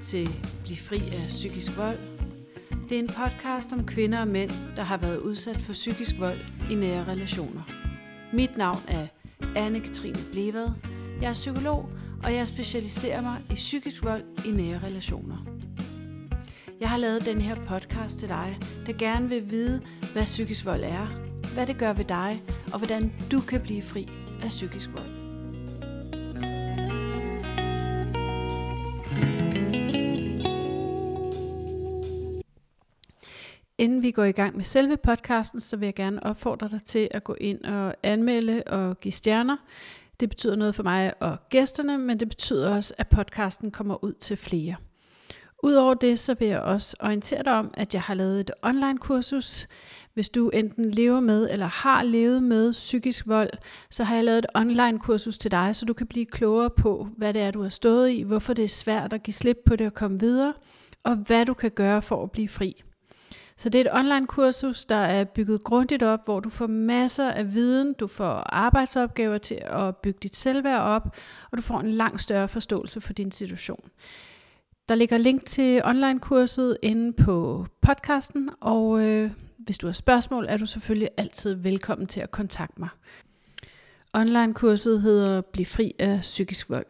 til Bliv fri af psykisk vold. Det er en podcast om kvinder og mænd, der har været udsat for psykisk vold i nære relationer. Mit navn er Anne-Katrine Blevad. Jeg er psykolog, og jeg specialiserer mig i psykisk vold i nære relationer. Jeg har lavet den her podcast til dig, der gerne vil vide, hvad psykisk vold er, hvad det gør ved dig, og hvordan du kan blive fri af psykisk vold. Inden vi går i gang med selve podcasten, så vil jeg gerne opfordre dig til at gå ind og anmelde og give stjerner. Det betyder noget for mig og gæsterne, men det betyder også, at podcasten kommer ud til flere. Udover det, så vil jeg også orientere dig om, at jeg har lavet et online kursus. Hvis du enten lever med eller har levet med psykisk vold, så har jeg lavet et online kursus til dig, så du kan blive klogere på, hvad det er, du har stået i, hvorfor det er svært at give slip på det og komme videre, og hvad du kan gøre for at blive fri. Så det er et online kursus, der er bygget grundigt op, hvor du får masser af viden, du får arbejdsopgaver til at bygge dit selvværd op, og du får en langt større forståelse for din situation. Der ligger link til online-kurset inde på podcasten, og øh, hvis du har spørgsmål, er du selvfølgelig altid velkommen til at kontakte mig. Online-kurset hedder Bliv fri af psykisk vold.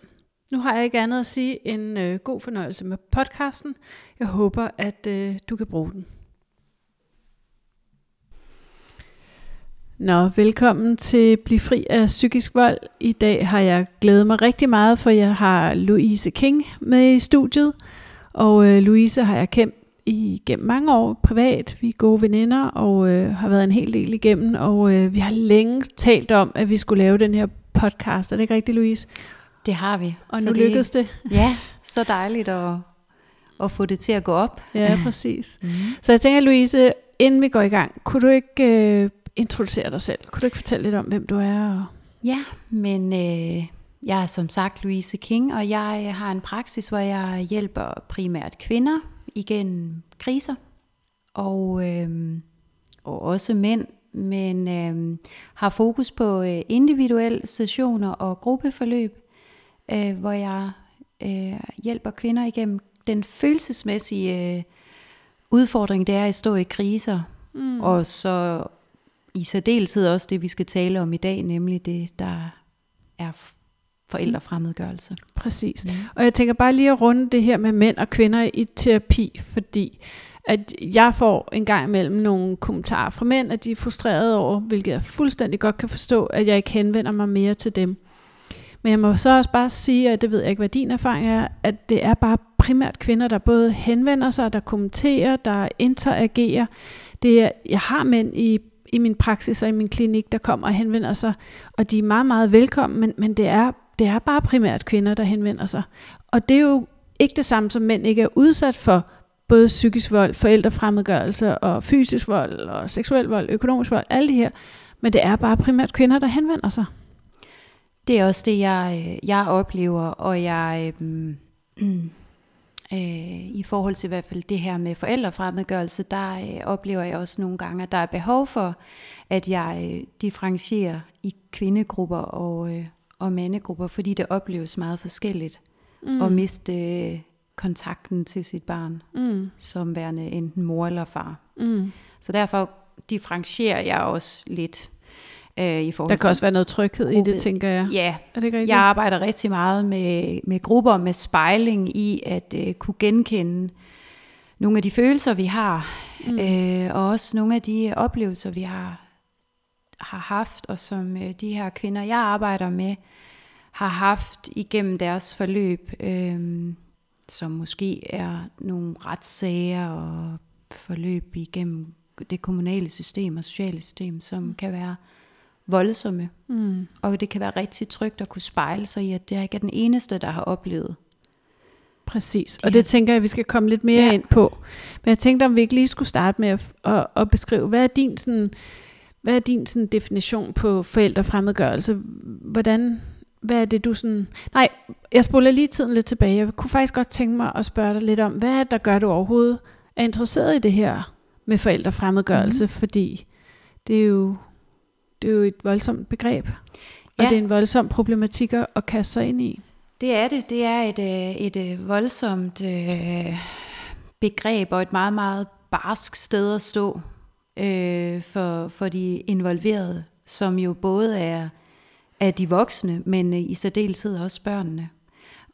Nu har jeg ikke andet at sige end øh, god fornøjelse med podcasten. Jeg håber, at øh, du kan bruge den. Nå, velkommen til Bliv fri af psykisk vold. I dag har jeg glædet mig rigtig meget, for jeg har Louise King med i studiet. Og øh, Louise har jeg kendt igennem mange år privat. Vi er gode veninder og øh, har været en hel del igennem. Og øh, vi har længe talt om, at vi skulle lave den her podcast. Er det ikke rigtigt, Louise? Det har vi. Og så nu det, lykkedes det. Ja, så dejligt at, at få det til at gå op. Ja, præcis. Mm. Så jeg tænker, Louise, inden vi går i gang, kunne du ikke øh, introducere dig selv? Kunne du ikke fortælle lidt om, hvem du er? Og... Ja, men øh, jeg er som sagt Louise King, og jeg har en praksis, hvor jeg hjælper primært kvinder igennem kriser, og, øh, og også mænd, men øh, har fokus på øh, individuelle sessioner og gruppeforløb, øh, hvor jeg øh, hjælper kvinder igennem den følelsesmæssige øh, udfordring, det er at stå i kriser, mm. og så i særdeleshed også det, vi skal tale om i dag, nemlig det, der er forældrefremmedgørelse. Præcis. Mm. Og jeg tænker bare lige at runde det her med mænd og kvinder i terapi, fordi at jeg får en gang imellem nogle kommentarer fra mænd, at de er frustrerede over, hvilket jeg fuldstændig godt kan forstå, at jeg ikke henvender mig mere til dem. Men jeg må så også bare sige, at det ved jeg ikke, hvad din erfaring er, at det er bare primært kvinder, der både henvender sig, der kommenterer, der interagerer. Det er, jeg har mænd i i min praksis og i min klinik, der kommer og henvender sig, og de er meget, meget velkommen, men, men det, er, det er bare primært kvinder, der henvender sig. Og det er jo ikke det samme, som mænd ikke er udsat for både psykisk vold, forældrefremmedgørelse og fysisk vold og seksuel vold, økonomisk vold, alle de her. Men det er bare primært kvinder, der henvender sig. Det er også det, jeg, øh, jeg oplever, og jeg, øh, Øh, I forhold til i hvert fald det her med forældrefremmedgørelse, der øh, oplever jeg også nogle gange, at der er behov for, at jeg øh, differentierer i kvindegrupper og, øh, og mandegrupper, fordi det opleves meget forskelligt mm. at miste øh, kontakten til sit barn, mm. som værende enten mor eller far. Mm. Så derfor differentierer jeg også lidt Øh, i forhold der kan også være noget tryghed gruppe. i det, tænker jeg. Ja, er det jeg arbejder rigtig meget med, med grupper med spejling i at øh, kunne genkende nogle af de følelser, vi har, mm. øh, og også nogle af de oplevelser, vi har, har haft, og som øh, de her kvinder, jeg arbejder med, har haft igennem deres forløb, øh, som måske er nogle retssager og forløb igennem det kommunale system og sociale system, som mm. kan være voldsomme. Mm. Og det kan være rigtig trygt at kunne spejle sig i, at det ikke er den eneste, der har oplevet. Præcis, og det tænker jeg, at vi skal komme lidt mere ja. ind på. Men jeg tænkte, om vi ikke lige skulle starte med at, at, at beskrive, hvad er din, sådan, hvad er din sådan, definition på forældrefremmedgørelse? Hvordan, hvad er det du sådan... Nej, jeg spoler lige tiden lidt tilbage. Jeg kunne faktisk godt tænke mig at spørge dig lidt om, hvad er det, der gør, du overhovedet er interesseret i det her med forældrefremmedgørelse? Mm. Fordi det er jo det er jo et voldsomt begreb, og ja. det er en voldsom problematik at kaste sig ind i. Det er det. Det er et, øh, et, et voldsomt øh, begreb og et meget, meget barsk sted at stå øh, for, for de involverede, som jo både er, er de voksne, men i særdeleshed også børnene.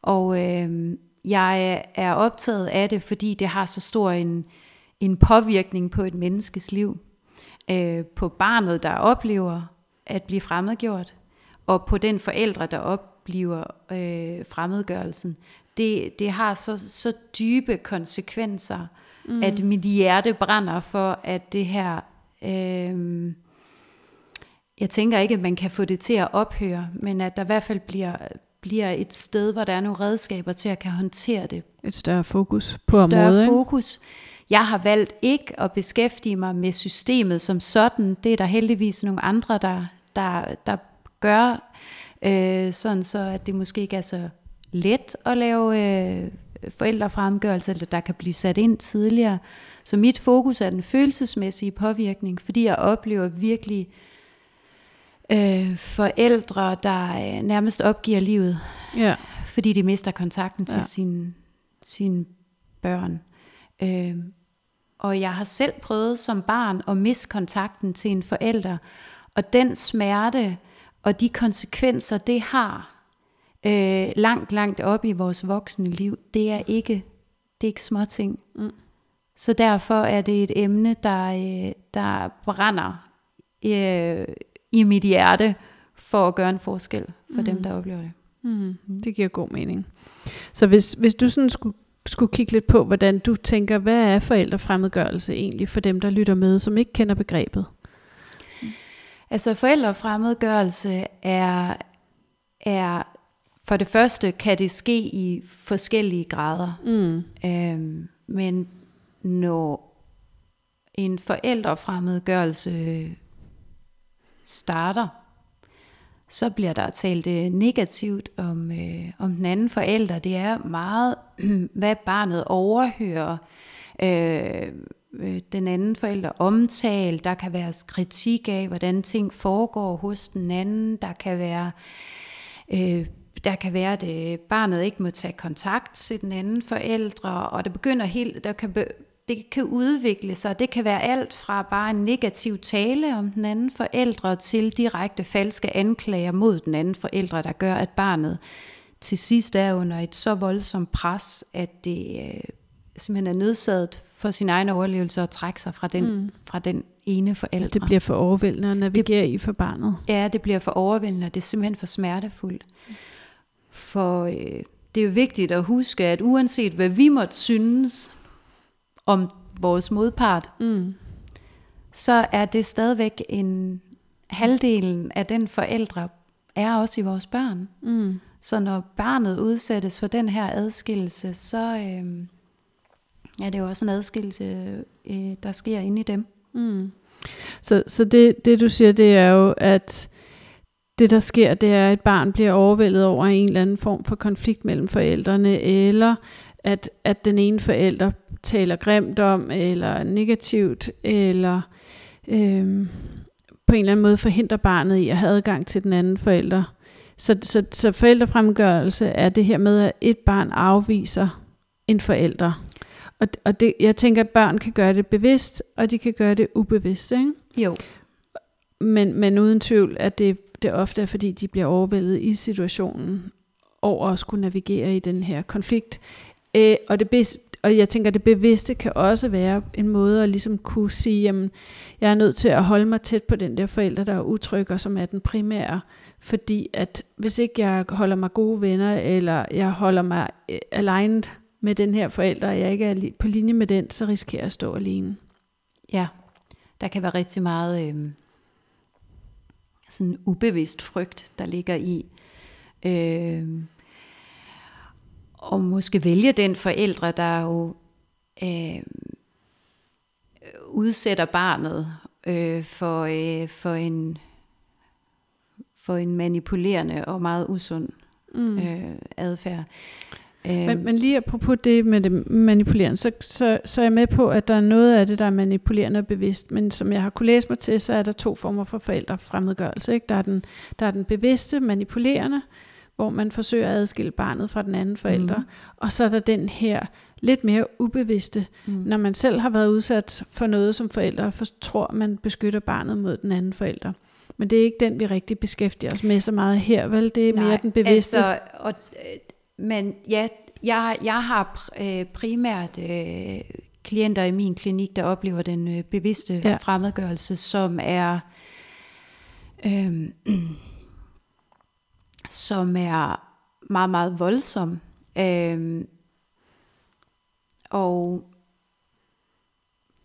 Og øh, jeg er optaget af det, fordi det har så stor en, en påvirkning på et menneskes liv. Øh, på barnet, der oplever at blive fremmedgjort, og på den forældre, der oplever øh, fremmedgørelsen. Det, det har så, så dybe konsekvenser, mm. at mit hjerte brænder for, at det her... Øh, jeg tænker ikke, at man kan få det til at ophøre, men at der i hvert fald bliver, bliver et sted, hvor der er nogle redskaber til at kan håndtere det. Et større fokus på større området. Større fokus. Jeg har valgt ikke at beskæftige mig med systemet som sådan. Det er der heldigvis nogle andre, der, der, der gør, øh, sådan så at det måske ikke er så let at lave øh, forældrefremgørelse, eller der kan blive sat ind tidligere. Så mit fokus er den følelsesmæssige påvirkning, fordi jeg oplever virkelig øh, forældre, der øh, nærmest opgiver livet, ja. fordi de mister kontakten til ja. sine, sine børn. Øh, og jeg har selv prøvet som barn at miste kontakten til en forælder, og den smerte og de konsekvenser, det har øh, langt, langt op i vores voksne liv, det er ikke, det er ikke småting. Mm. Så derfor er det et emne, der, øh, der brænder øh, i mit hjerte for at gøre en forskel for mm. dem, der oplever det. Mm. Det giver god mening. Så hvis, hvis du sådan skulle, skulle kigge lidt på, hvordan du tænker, hvad er forældrefremmedgørelse egentlig for dem, der lytter med, som ikke kender begrebet? Altså forældrefremmedgørelse er, er for det første kan det ske i forskellige grader. Mm. Øhm, men når en forældrefremmedgørelse starter, så bliver der talt øh, negativt om, øh, om den anden forælder. Det er meget, hvad barnet overhører. Øh, øh, den anden forælder omtale, der kan være kritik af, hvordan ting foregår hos den anden, der kan være, øh, der kan være, at øh, barnet ikke må tage kontakt til den anden forældre, og det begynder helt, der kan det kan udvikle sig. Det kan være alt fra bare en negativ tale om den anden forældre til direkte falske anklager mod den anden forældre, der gør, at barnet til sidst er under et så voldsomt pres, at det øh, simpelthen er nødsaget for sin egen overlevelse at trække sig fra den, mm. fra den ene forældre. Det bliver for overvældende at navigere det, i for barnet. Ja, det bliver for overvældende, og det er simpelthen for smertefuldt. For øh, det er jo vigtigt at huske, at uanset hvad vi måtte synes om vores modpart, mm. så er det stadigvæk en halvdelen af den forældre er også i vores børn. Mm. Så når barnet udsættes for den her adskillelse, så, øh, Ja, det er jo også en adskillelse, øh, der sker inde i dem. Mm. Så, så det, det du siger, det er jo, at det der sker, det er, at et barn bliver overvældet over en eller anden form for konflikt mellem forældrene, eller at, at den ene forælder taler grimt om, eller negativt, eller øhm, på en eller anden måde forhindrer barnet i at have adgang til den anden forælder. Så, så, så forældrefremgørelse er det her med, at et barn afviser en forælder. Og, og det, jeg tænker, at børn kan gøre det bevidst, og de kan gøre det ubevidst, ikke? Jo. Men, men uden tvivl, at det, det ofte er, fordi de bliver overvældet i situationen over at skulle navigere i den her konflikt. Øh, og, det og jeg tænker, at det bevidste kan også være en måde at ligesom kunne sige, jamen, jeg er nødt til at holde mig tæt på den der forælder, der er utryg, og som er den primære. Fordi at hvis ikke jeg holder mig gode venner, eller jeg holder mig eh, aligned med den her forælder, og jeg ikke er på linje med den, så risikerer jeg at stå alene. Ja, der kan være rigtig meget øh, sådan ubevidst frygt, der ligger i. Øh, og måske vælge den forældre, der jo øh, udsætter barnet øh, for, øh, for, en, for en manipulerende og meget usund mm. øh, adfærd. Men, øhm. men lige apropos det med det manipulerende, så, så, så er jeg med på, at der er noget af det, der er manipulerende og bevidst, men som jeg har kunne læse mig til, så er der to former for forældrefremmedgørelse. Ikke? Der, er den, der er den bevidste, manipulerende, hvor man forsøger at adskille barnet fra den anden forælder. Mm. Og så er der den her lidt mere ubevidste, mm. når man selv har været udsat for noget som forælder, for tror man beskytter barnet mod den anden forælder. Men det er ikke den, vi rigtig beskæftiger os med så meget her, vel? Det er Nej, mere den bevidste. Altså, og, øh, men ja, jeg, jeg har øh, primært øh, klienter i min klinik, der oplever den øh, bevidste ja. fremmedgørelse, som er øh, som er meget, meget voldsom. Øh, og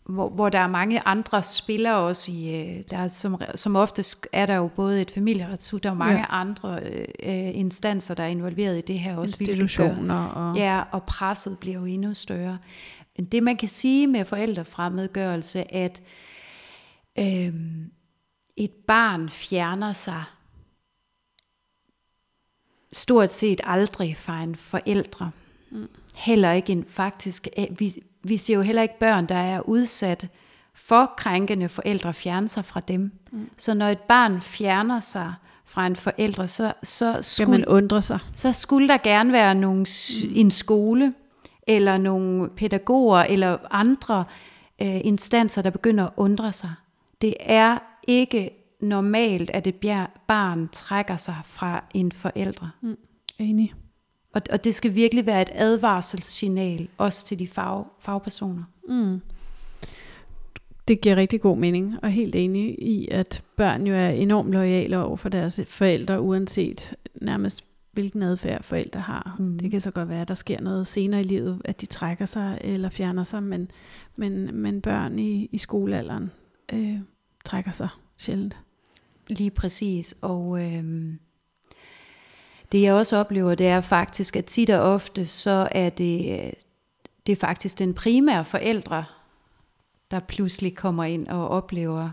hvor, hvor der er mange andre spillere også i, øh, der er, som, som oftest er der jo både et familieretshus, der er mange ja. andre øh, instanser, der er involveret i det her også. Institutioner. Og... Ja, og presset bliver jo endnu større. Men det man kan sige med forældrefremmedgørelse, at øh, et barn fjerner sig stort set aldrig fra en forældre. Mm. Heller ikke en faktisk, vi, vi ser jo heller ikke børn, der er udsat for krænkende forældre, fjerne sig fra dem. Mm. Så når et barn fjerner sig fra en forældre, så, så, skulle, man undre sig. så skulle der gerne være nogle, en skole, eller nogle pædagoger, eller andre øh, instanser, der begynder at undre sig. Det er ikke normalt, at et barn trækker sig fra en forældre. Mm. Enig. Og, og det skal virkelig være et advarselssignal, også til de fag, fagpersoner. Mm. Det giver rigtig god mening, og helt enig i, at børn jo er enormt lojale over for deres forældre, uanset nærmest hvilken adfærd forældre har. Mm. Det kan så godt være, at der sker noget senere i livet, at de trækker sig eller fjerner sig, men, men, men børn i, i skolealderen øh, trækker sig sjældent. Lige præcis, og øh, det jeg også oplever, det er faktisk, at tit og ofte, så er det, øh, det er faktisk den primære forældre, der pludselig kommer ind og oplever,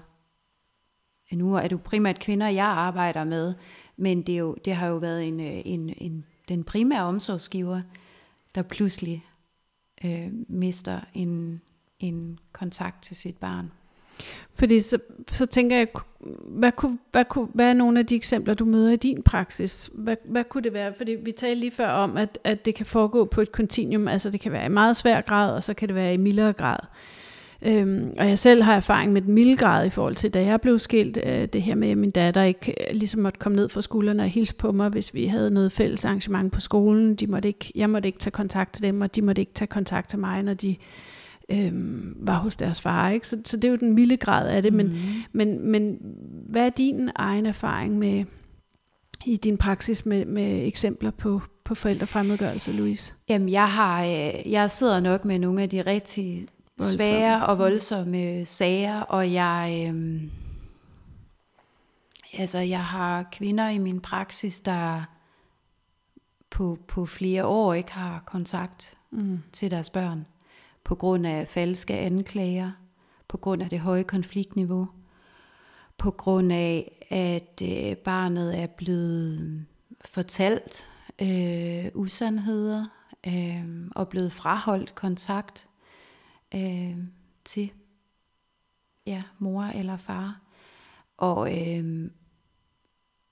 at nu er det jo primært kvinder, jeg arbejder med, men det, er jo, det har jo været en, øh, en, en, den primære omsorgsgiver, der pludselig øh, mister en, en kontakt til sit barn. Fordi så, så tænker jeg, hvad, kunne, hvad, kunne, hvad er nogle af de eksempler, du møder i din praksis? Hvad, hvad kunne det være? Fordi vi talte lige før om, at, at det kan foregå på et kontinuum, altså det kan være i meget svær grad, og så kan det være i mildere grad. Øhm, og jeg selv har erfaring med den milde grad i forhold til, da jeg blev skilt, øh, det her med, at min datter ikke øh, ligesom måtte komme ned fra skuldrene og hilse på mig, hvis vi havde noget fælles arrangement på skolen. De måtte ikke, jeg måtte ikke tage kontakt til dem, og de måtte ikke tage kontakt til mig, når de øhm, var hos deres far. Ikke? Så, så det er jo den milde grad af det. Men, mm. men, men hvad er din egen erfaring med i din praksis med, med eksempler på, på forældrefremmedgørelse, Louise? Jamen, jeg, har, øh, jeg sidder nok med nogle af de rigtig voldsomme. svære og voldsomme sager, og jeg, øh, altså, jeg har kvinder i min praksis, der på, på flere år ikke har kontakt mm. til deres børn på grund af falske anklager, på grund af det høje konfliktniveau, på grund af, at øh, barnet er blevet øh, fortalt øh, usandheder øh, og blevet fraholdt kontakt øh, til ja, mor eller far. Og øh,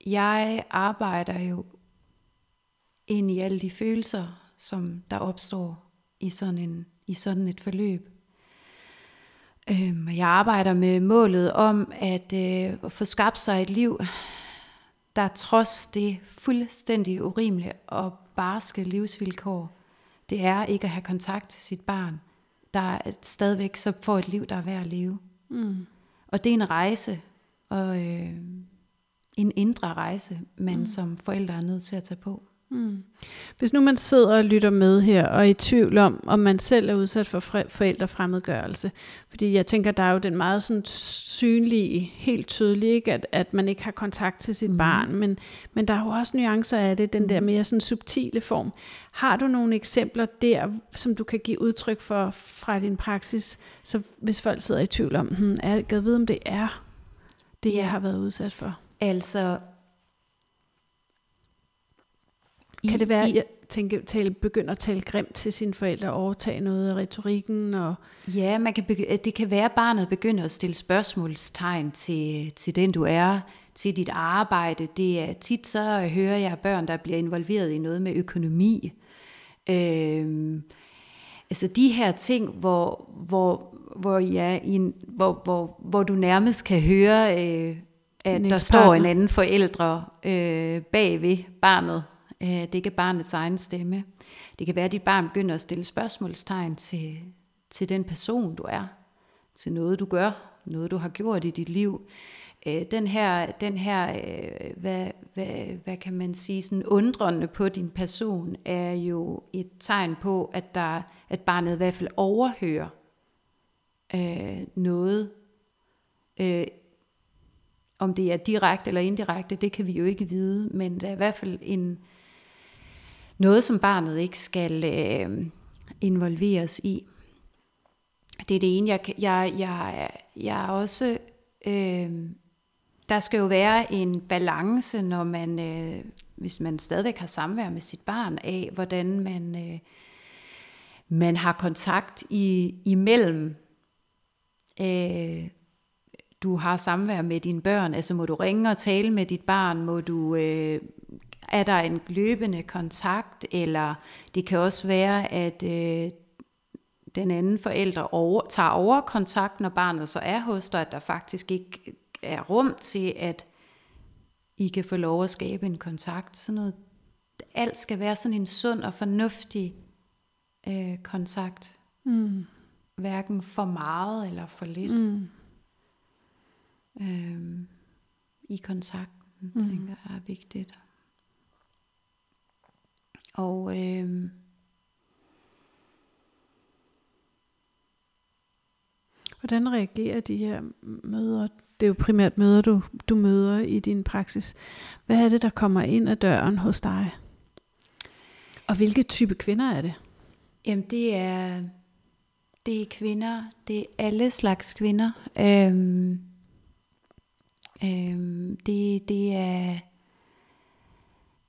jeg arbejder jo ind i alle de følelser, som der opstår i sådan en i sådan et forløb. Øhm, jeg arbejder med målet om at øh, få skabt sig et liv, der trods det fuldstændig urimelige og barske livsvilkår, det er ikke at have kontakt til sit barn, der stadigvæk så får et liv, der er værd at leve. Mm. Og det er en rejse, og øh, en indre rejse, man mm. som forældre er nødt til at tage på. Mm. Hvis nu man sidder og lytter med her, og er i tvivl om, om man selv er udsat for forældrefremmedgørelse, fordi jeg tænker, der er jo den meget sådan synlige, helt tydelige, ikke? At, at man ikke har kontakt til sit mm. barn, men, men der er jo også nuancer af det, den mm. der mere sådan subtile form. Har du nogle eksempler der, som du kan give udtryk for fra din praksis, så hvis folk sidder i tvivl om, hmm, er, jeg vide, om det er det, ja. jeg har været udsat for? Altså, kan det være, i, tænke, tale, begynde at tale grimt til sine forældre, overtage noget af retorikken. Og Ja, man kan begy- det kan være, at barnet begynder at stille spørgsmålstegn til, til den, du er, til dit arbejde. Det er tit så hører jeg børn, der bliver involveret i noget med økonomi. Øhm, altså de her ting, hvor, hvor, hvor, ja, i en, hvor, hvor, hvor du nærmest kan høre, øh, at der står en anden forældre øh, bag ved barnet. Øh, det er barnets egen stemme. Det kan være, at dit barn begynder at stille spørgsmålstegn til, til den person, du er. Til noget, du gør. Noget, du har gjort i dit liv. Øh, den her, den her øh, hvad, hvad, hvad kan man sige, sådan undrende på din person, er jo et tegn på, at, der, at barnet i hvert fald overhører øh, noget. Øh, om det er direkte eller indirekte, det kan vi jo ikke vide, men der er i hvert fald en, noget, som barnet ikke skal øh, involveres i. Det er det ene. Jeg, jeg, jeg, jeg er også... Øh, der skal jo være en balance, når man, øh, hvis man stadigvæk har samvær med sit barn, af hvordan man, øh, man har kontakt i, imellem øh, du har samvær med dine børn, altså må du ringe og tale med dit barn, må du, øh, er der en løbende kontakt, eller det kan også være, at øh, den anden forælder over, tager over kontakt, når barnet så er hos dig, at der faktisk ikke er rum til, at I kan få lov at skabe en kontakt. Sådan noget, alt skal være sådan en sund og fornuftig øh, kontakt. mm, Hverken for meget eller for lidt. mm, øhm, i kontakten, mm. tænker jeg er vigtigt. Og øhm, Hvordan reagerer de her møder? Det er jo primært møder, du, du møder i din praksis. Hvad er det, der kommer ind ad døren hos dig? Og hvilke type kvinder er det? jamen det er det er kvinder, det er alle slags kvinder. Øhm, øhm, det, det er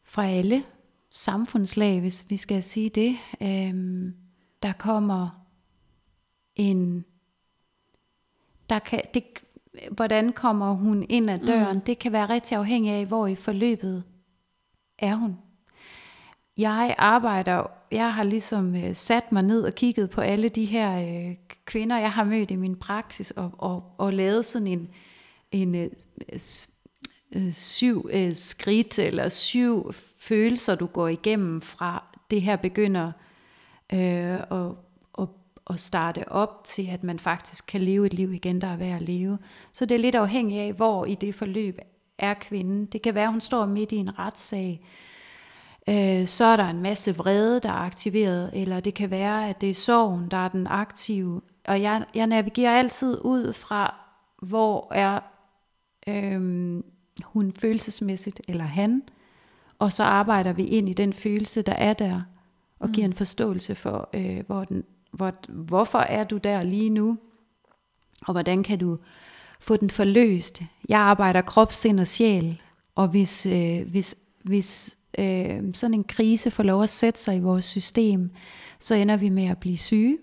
fra alle samfundslag, hvis vi skal sige det. Øhm, der kommer en der kan, det, hvordan kommer hun ind ad døren, mm. det kan være rigtig afhængigt af, hvor i forløbet er hun. Jeg arbejder, jeg har ligesom øh, sat mig ned og kigget på alle de her øh, kvinder, jeg har mødt i min praksis, og, og, og lavet sådan en, en øh, øh, syv øh, skridt, eller syv følelser, du går igennem fra det her begynder øh, og, og, og starte op til, at man faktisk kan leve et liv igen, der er værd at leve. Så det er lidt afhængigt af, hvor i det forløb er kvinden. Det kan være, at hun står midt i en retssag, øh, så er der en masse vrede, der er aktiveret, eller det kan være, at det er sorgen, der er den aktive. Og jeg, jeg navigerer altid ud fra, hvor er øh, hun følelsesmæssigt, eller han, og så arbejder vi ind i den følelse, der er der, og giver en forståelse for, øh, hvor den, hvor, hvorfor er du der lige nu, og hvordan kan du få den forløst. Jeg arbejder krop, sind og sjæl, og hvis, øh, hvis, hvis øh, sådan en krise får lov at sætte sig i vores system, så ender vi med at blive syge.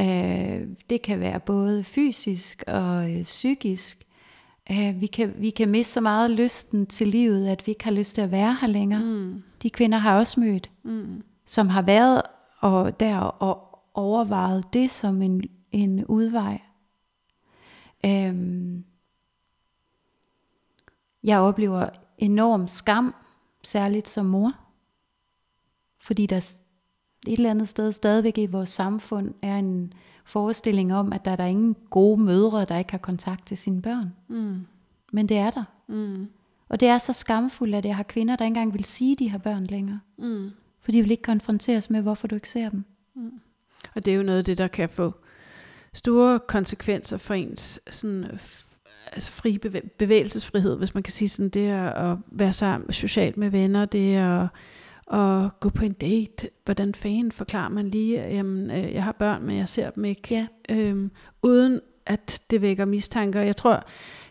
Øh, det kan være både fysisk og øh, psykisk. Øh, vi, kan, vi kan miste så meget lysten til livet, at vi ikke har lyst til at være her længere. Mm, De kvinder har også mødt, mm, som har været og der og overvejet det som en, en udvej. Øhm, jeg oplever enorm skam, særligt som mor, fordi der et eller andet sted stadigvæk i vores samfund er en forestilling om, at der er der ingen gode mødre, der ikke har kontakt til sine børn. mm, Men det er der. mm, Og det er så skamfuldt, at jeg har kvinder, der ikke engang vil sige, at de har børn længere. mm. For de vil ikke konfronteres med, hvorfor du ikke ser dem. Og det er jo noget af det, der kan få store konsekvenser for ens sådan, altså fri bevæ- bevægelsesfrihed, hvis man kan sige sådan, det er at være sammen socialt med venner, det er at, at gå på en date. Hvordan fanden forklarer man lige, at jamen, øh, jeg har børn, men jeg ser dem ikke, Ja. øhm, uden at det vækker mistanker. Jeg tror,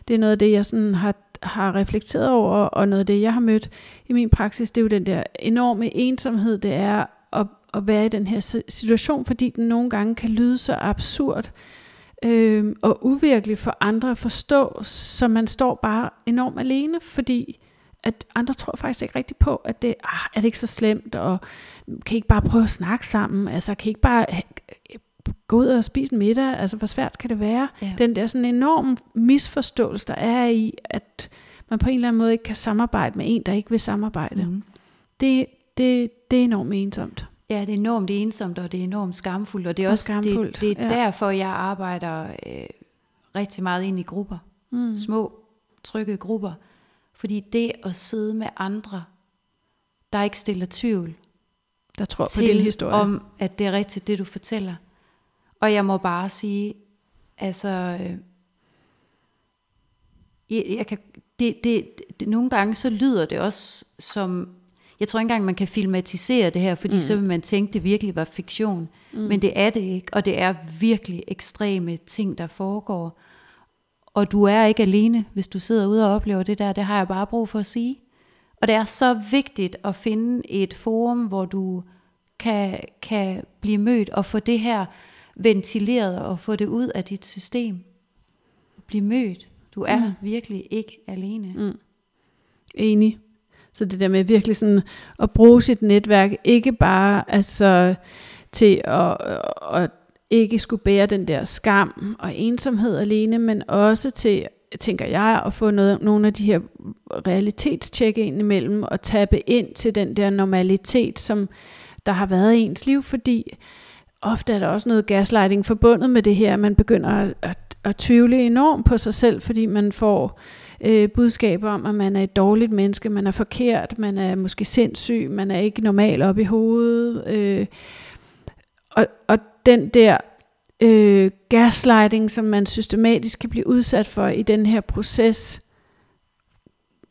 det er noget af det, jeg sådan har, har reflekteret over, og noget af det, jeg har mødt i min praksis, det er jo den der enorme ensomhed, det er at, at være i den her situation, fordi den nogle gange kan lyde så absurd øh, og uvirkelig for andre at forstå, så man står bare enormt alene, fordi at andre tror faktisk ikke rigtigt på, at det ah, er det ikke så slemt, og kan I ikke bare prøve at snakke sammen, altså kan I ikke bare gå ud og spise en middag, altså hvor svært kan det være? Ja. Den der sådan enorm misforståelse, der er i, at man på en eller anden måde ikke kan samarbejde med en, der ikke vil samarbejde. Mm. Det, det, det er enormt ensomt. Ja, det er enormt ensomt, og det er enormt skamfuldt, og det er og også skamfuldt. det, det er ja. derfor, jeg arbejder øh, rigtig meget ind i grupper. Mm. Små, trygge grupper. Fordi det at sidde med andre, der ikke stiller tvivl, der tror på din historie. om, at det er rigtigt, det du fortæller. Og jeg må bare sige, altså, øh, jeg, jeg kan, det, det, det, nogle gange så lyder det også som, jeg tror ikke engang, man kan filmatisere det her, fordi mm. så vil man tænke, det virkelig var fiktion. Mm. Men det er det ikke, og det er virkelig ekstreme ting, der foregår. Og du er ikke alene, hvis du sidder ude og oplever det der, det har jeg bare brug for at sige. Og det er så vigtigt at finde et forum, hvor du kan, kan blive mødt og få det her ventileret og få det ud af dit system. Blive mødt. Du er mm. virkelig ikke alene. Mm. Enig. Så det der med virkelig sådan at bruge sit netværk, ikke bare altså til at, at ikke skulle bære den der skam og ensomhed alene, men også til, tænker jeg, at få noget, nogle af de her realitetstjek ind imellem og tappe ind til den der normalitet, som der har været i ens liv, fordi ofte er der også noget gaslighting forbundet med det her. Man begynder at, at, at tvivle enormt på sig selv, fordi man får øh, budskaber om, at man er et dårligt menneske, man er forkert, man er måske sindssyg, man er ikke normal op i hovedet. Øh, og, og den der øh, gaslighting, som man systematisk kan blive udsat for i den her proces,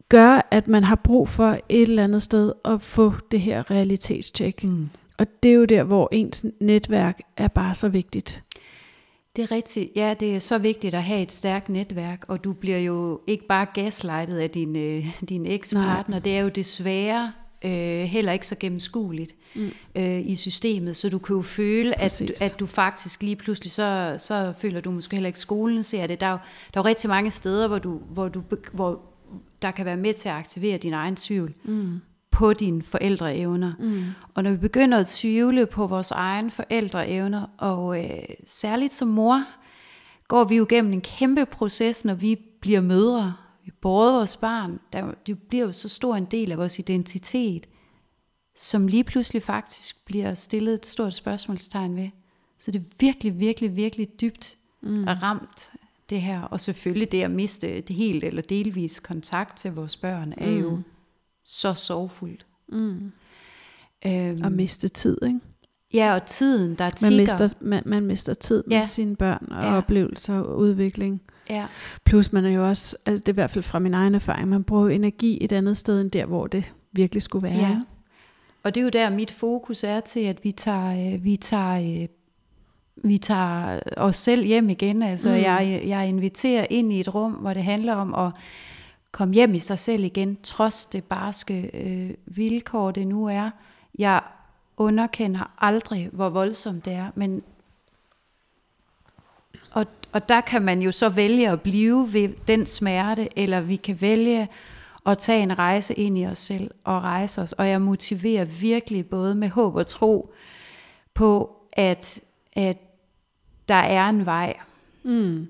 gør, at man har brug for et eller andet sted at få det her realitetstjek. Mm. Og det er jo der, hvor ens netværk er bare så vigtigt. Det er rigtigt. Ja, det er så vigtigt at have et stærkt netværk, og du bliver jo ikke bare gaslightet af din, øh, din ekspartner. Det er jo desværre øh, heller ikke så gennemskueligt mm. øh, i systemet, så du kan jo føle, at, du, at du faktisk lige pludselig, så, så føler du måske heller ikke, skolen ser det. Der er jo, der er jo rigtig mange steder, hvor, du, hvor, du, hvor der kan være med til at aktivere din egen tvivl. Mm på dine forældreevner. Mm. Og når vi begynder at tvivle på vores egen forældreevner, og øh, særligt som mor, går vi jo gennem en kæmpe proces, når vi bliver mødre. Båret vores barn. Der, det bliver jo så stor en del af vores identitet, som lige pludselig faktisk bliver stillet et stort spørgsmålstegn ved. Så det er virkelig, virkelig, virkelig dybt mm. ramt det her. Og selvfølgelig det at miste det helt eller delvis kontakt til vores børn, er mm. jo så sorgfuldt. Mm. Øhm, og miste tid, ikke? Ja, og tiden, der tigger. Man mister, man, man mister tid med ja. sine børn og ja. oplevelser og udvikling. Ja. Plus man er jo også, altså det er i hvert fald fra min egen erfaring, man bruger energi et andet sted end der, hvor det virkelig skulle være. Ja. Og det er jo der, mit fokus er til, at vi tager, øh, vi tager, øh, vi tager os selv hjem igen. Altså mm. jeg, jeg inviterer ind i et rum, hvor det handler om at komme hjem i sig selv igen, trods det barske øh, vilkår, det nu er. Jeg underkender aldrig, hvor voldsomt det er, men og, der kan man jo så vælge at blive ved den smerte, eller vi kan vælge at tage en rejse ind i os selv og rejse os. Og jeg motiverer virkelig både med håb og tro på, at, at der er en vej mm.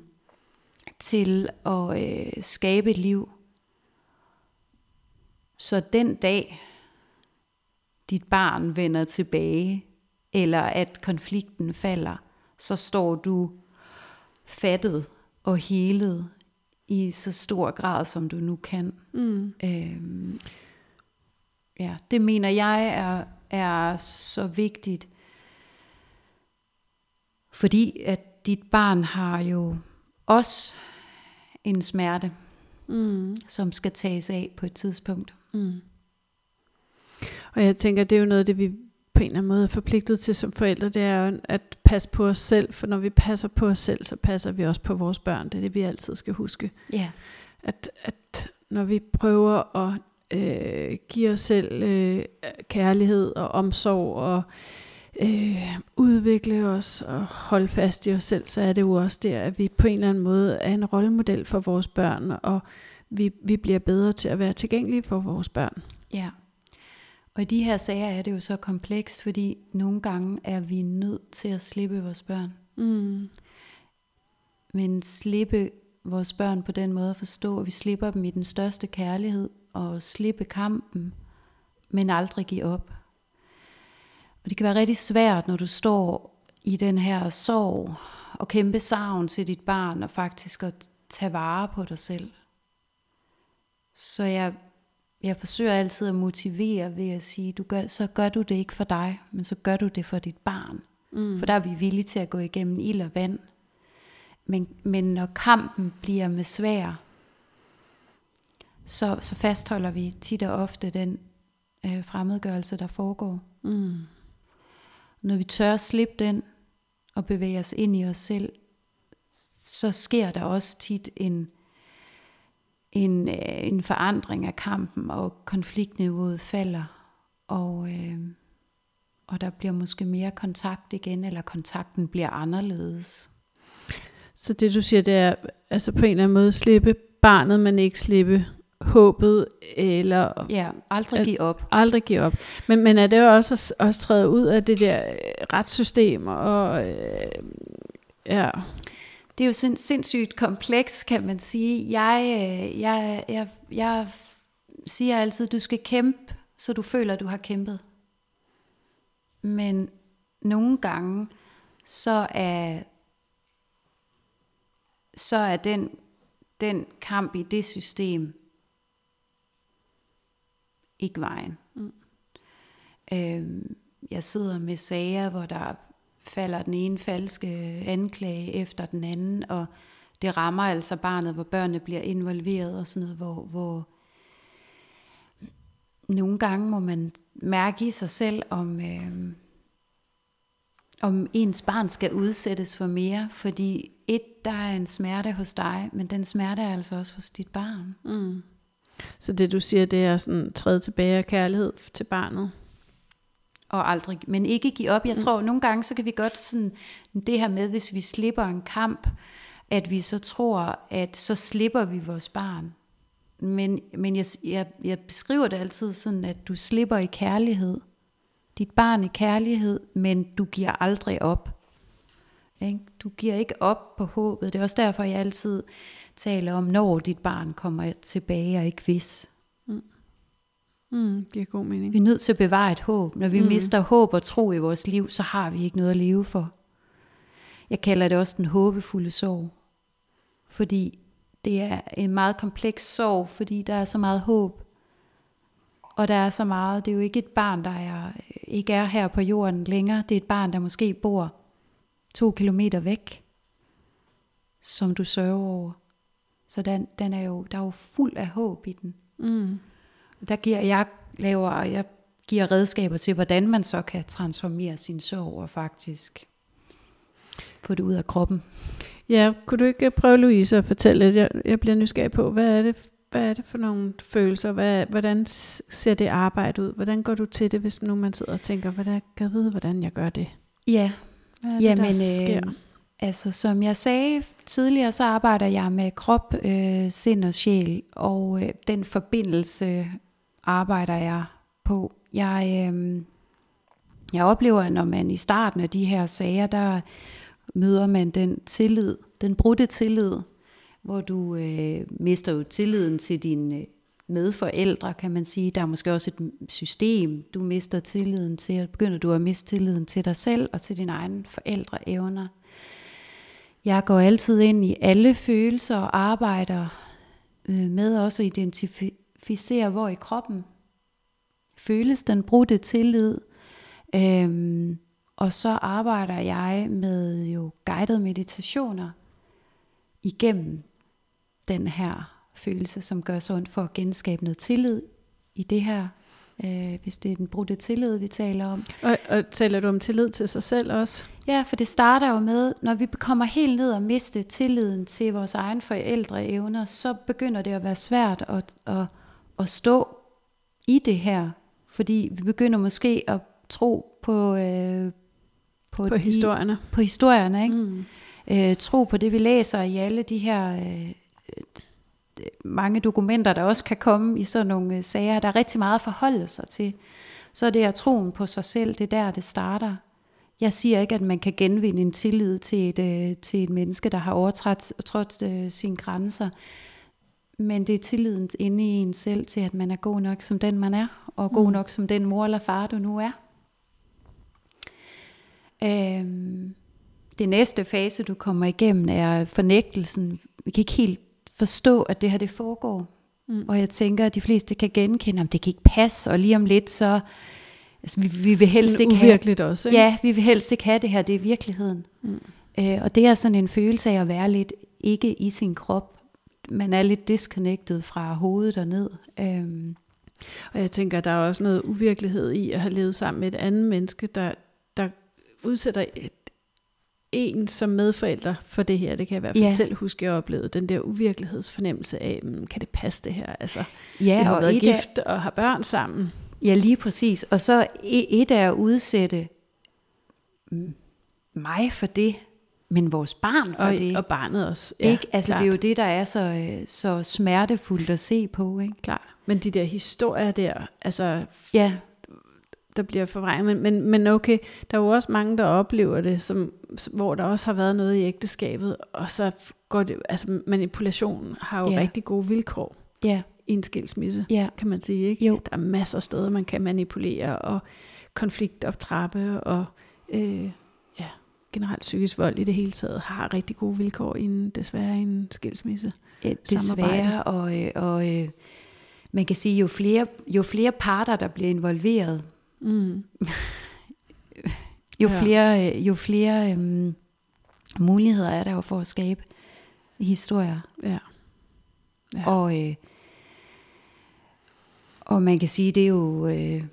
til at øh, skabe et liv, så den dag, dit barn vender tilbage, eller at konflikten falder, så står du fattet og helet i så stor grad, som du nu kan. Mm. Øhm, ja, det mener jeg er, er så vigtigt, fordi at dit barn har jo også en smerte, mm. som skal tages af på et tidspunkt. Mm. Og jeg tænker, det er jo noget af det, vi på en eller anden måde er forpligtet til som forældre, det er jo at passe på os selv, for når vi passer på os selv, så passer vi også på vores børn. Det er det, vi altid skal huske. Ja. At, at når vi prøver at øh, give os selv øh, kærlighed og omsorg og øh, udvikle os og holde fast i os selv, så er det jo også der, at vi på en eller anden måde er en rollemodel for vores børn, og vi, vi bliver bedre til at være tilgængelige for vores børn. Ja. Og i de her sager er det jo så komplekst, fordi nogle gange er vi nødt til at slippe vores børn. Mm. Men slippe vores børn på den måde at forstå, at vi slipper dem i den største kærlighed, og slippe kampen, men aldrig give op. Og det kan være rigtig svært, når du står i den her sorg, og kæmpe savn til dit barn, og faktisk at tage vare på dig selv. Så jeg, jeg forsøger altid at motivere ved at sige, du gør, så gør du det ikke for dig, men så gør du det for dit barn. Mm. For der er vi villige til at gå igennem ild og vand. Men, men når kampen bliver med svær, så, så fastholder vi tit og ofte den øh, fremmedgørelse, der foregår. Mm. Når vi tør at slippe den og bevæge os ind i os selv, så sker der også tit en, en, øh, en forandring af kampen, og konfliktniveauet falder, og, øh, og der bliver måske mere kontakt igen, eller kontakten bliver anderledes. Så det du siger, det er altså på en eller anden måde slippe barnet, men ikke slippe håbet, eller Ja, aldrig give op. aldrig give op. Men, men er det jo også at også træde ud af det der øh, retssystem, og øh, ja, Det er jo sind, sindssygt kompleks, kan man sige. Jeg, øh, jeg, jeg, jeg siger altid, at du skal kæmpe, så du føler, at du har kæmpet. Men nogle gange, så er, så er den, den kamp i det system ikke vejen. Mm. Øhm, jeg sidder med sager, hvor der falder den ene falske øh, anklage efter den anden, og det rammer altså barnet, hvor børnene bliver involveret og sådan noget, hvor, hvor nogle gange må man mærke i sig selv, om, øh, om ens barn skal udsættes for mere, fordi et, der er en smerte hos dig, men den smerte er altså også hos dit barn. mm. så det du siger, det er sådan træde tilbage af kærlighed til barnet og aldrig, men ikke give op. Jeg tror, nogle gange, så kan vi godt sådan, det her med, hvis vi slipper en kamp, at vi så tror, at så slipper vi vores barn. Men, men jeg, jeg, jeg beskriver det altid sådan, at du slipper i kærlighed. Dit barn i kærlighed, men du giver aldrig op. Ikke? Du giver ikke op på håbet. Det er også derfor, jeg altid taler om, når dit barn kommer tilbage, og ikke hvis. Mm, giver god mening. Vi er nødt til at bevare et håb. Når vi mm. mister håb og tro i vores liv, så har vi ikke noget at leve for. Jeg kalder det også den håbefulde sorg. Fordi det er en meget kompleks sorg, fordi der er så meget håb. Og der er så meget, det er jo ikke et barn, der er, ikke er her på jorden længere. Det er et barn, der måske bor to kilometer væk, som du sørger over. Så den, den er jo, der er jo fuld af håb i den. Mm. Der giver jeg laver, jeg giver redskaber til, hvordan man så kan transformere sin sorg og faktisk få det ud af kroppen. Ja, kunne du ikke prøve, Louise, at fortælle lidt? Jeg, jeg bliver nysgerrig på, hvad er det, hvad er det for nogle følelser? Hvad, hvordan ser det arbejde ud? Hvordan går du til det, hvis nu man sidder og tænker, hvordan kan jeg vide, hvordan jeg gør det? Ja, Hvad er det, Jamen, der sker? øh, altså som jeg sagde tidligere, så arbejder jeg med krop, øh, sind og sjæl, og øh, den forbindelse arbejder jeg på. Jeg, øh, jeg oplever, at når man i starten af de her sager, der møder man den tillid, den brudte tillid, hvor du øh, mister jo tilliden til dine øh, medforældre, kan man sige. Der er måske også et system, du mister tilliden til, og begynder du at miste tilliden til dig selv og til dine egne forældreevner. Jeg går altid ind i alle følelser og arbejder øh, med også at identificere, hvor i kroppen føles den brudte tillid. Øhm, og så arbejder jeg med jo guidede meditationer igennem den her følelse, som gør så ondt for at genskabe noget tillid i det her øh, hvis det er den brudte tillid, vi taler om. Og, og taler du om tillid til sig selv også? Ja, for det starter jo med, når vi kommer helt ned og miste tilliden til vores egen forældreevner, så begynder det at være svært at, at, at stå i det her. Fordi vi begynder måske at tro på, øh, på, på de, historierne. På historierne, ikke? Mm. Øh, tro på det, vi læser i alle de her øh, mange dokumenter, der også kan komme i sådan nogle øh, sager. Der er rigtig meget at forholde sig til. Så er det at troen på sig selv, det er der, det starter. Jeg siger ikke, at man kan genvinde en tillid til et, øh, til et menneske, der har overtrådt trådt, øh, sine grænser. Men det er tilliden inde i en selv til, at man er god nok som den, man er, og god mm. nok som den mor eller far, du nu er. Øhm, det næste fase, du kommer igennem, er fornægtelsen. Vi kan ikke helt forstå, at det her det foregår. Mm. Og jeg tænker, at de fleste kan genkende, om det kan ikke passe, og lige om lidt, så altså, vi, vi vil helst sådan ikke have... også, ikke? Ja, vi vil helst ikke have det her, det er virkeligheden. Mm. Øh, og det er sådan en følelse af at være lidt ikke i sin krop. Man er lidt disconnected fra hovedet og ned. Øhm. Og jeg tænker, der er også noget uvirkelighed i at have levet sammen med et andet menneske, der, der udsætter en som medforælder for det her, det kan jeg i hvert fald ja. selv huske, jeg oplevede, den der uvirkelighedsfornemmelse af, mm, kan det passe det her? Altså, ja, vi har og været gift af, og har børn sammen. Ja, lige præcis. Og så et er at udsætte mig for det, men vores barn for og, det. Og barnet også. Ja, ikke? Altså, klart. det er jo det, der er så, så smertefuldt at se på. Ikke? Klart. Men de der historier der, altså... Ja der bliver forvrænget. Men, men, men okay, der er jo også mange, der oplever det, som, hvor der også har været noget i ægteskabet, og så går det, altså manipulation har jo ja. rigtig gode vilkår ja. i en skilsmisse, ja. kan man sige. Ikke? Jo. Der er masser af steder, man kan manipulere, og konfliktoptrappe, og øh, generelt psykisk vold i det hele taget, har rigtig gode vilkår i en, desværre i en skilsmisse. Ja, desværre, og, øh, og øh, man kan sige, jo flere, jo flere parter, der bliver involveret, Mm. jo flere, jo flere øhm, muligheder er der jo for at skabe historier. Ja. ja. Og, øh, og man kan sige, det er jo... Øh,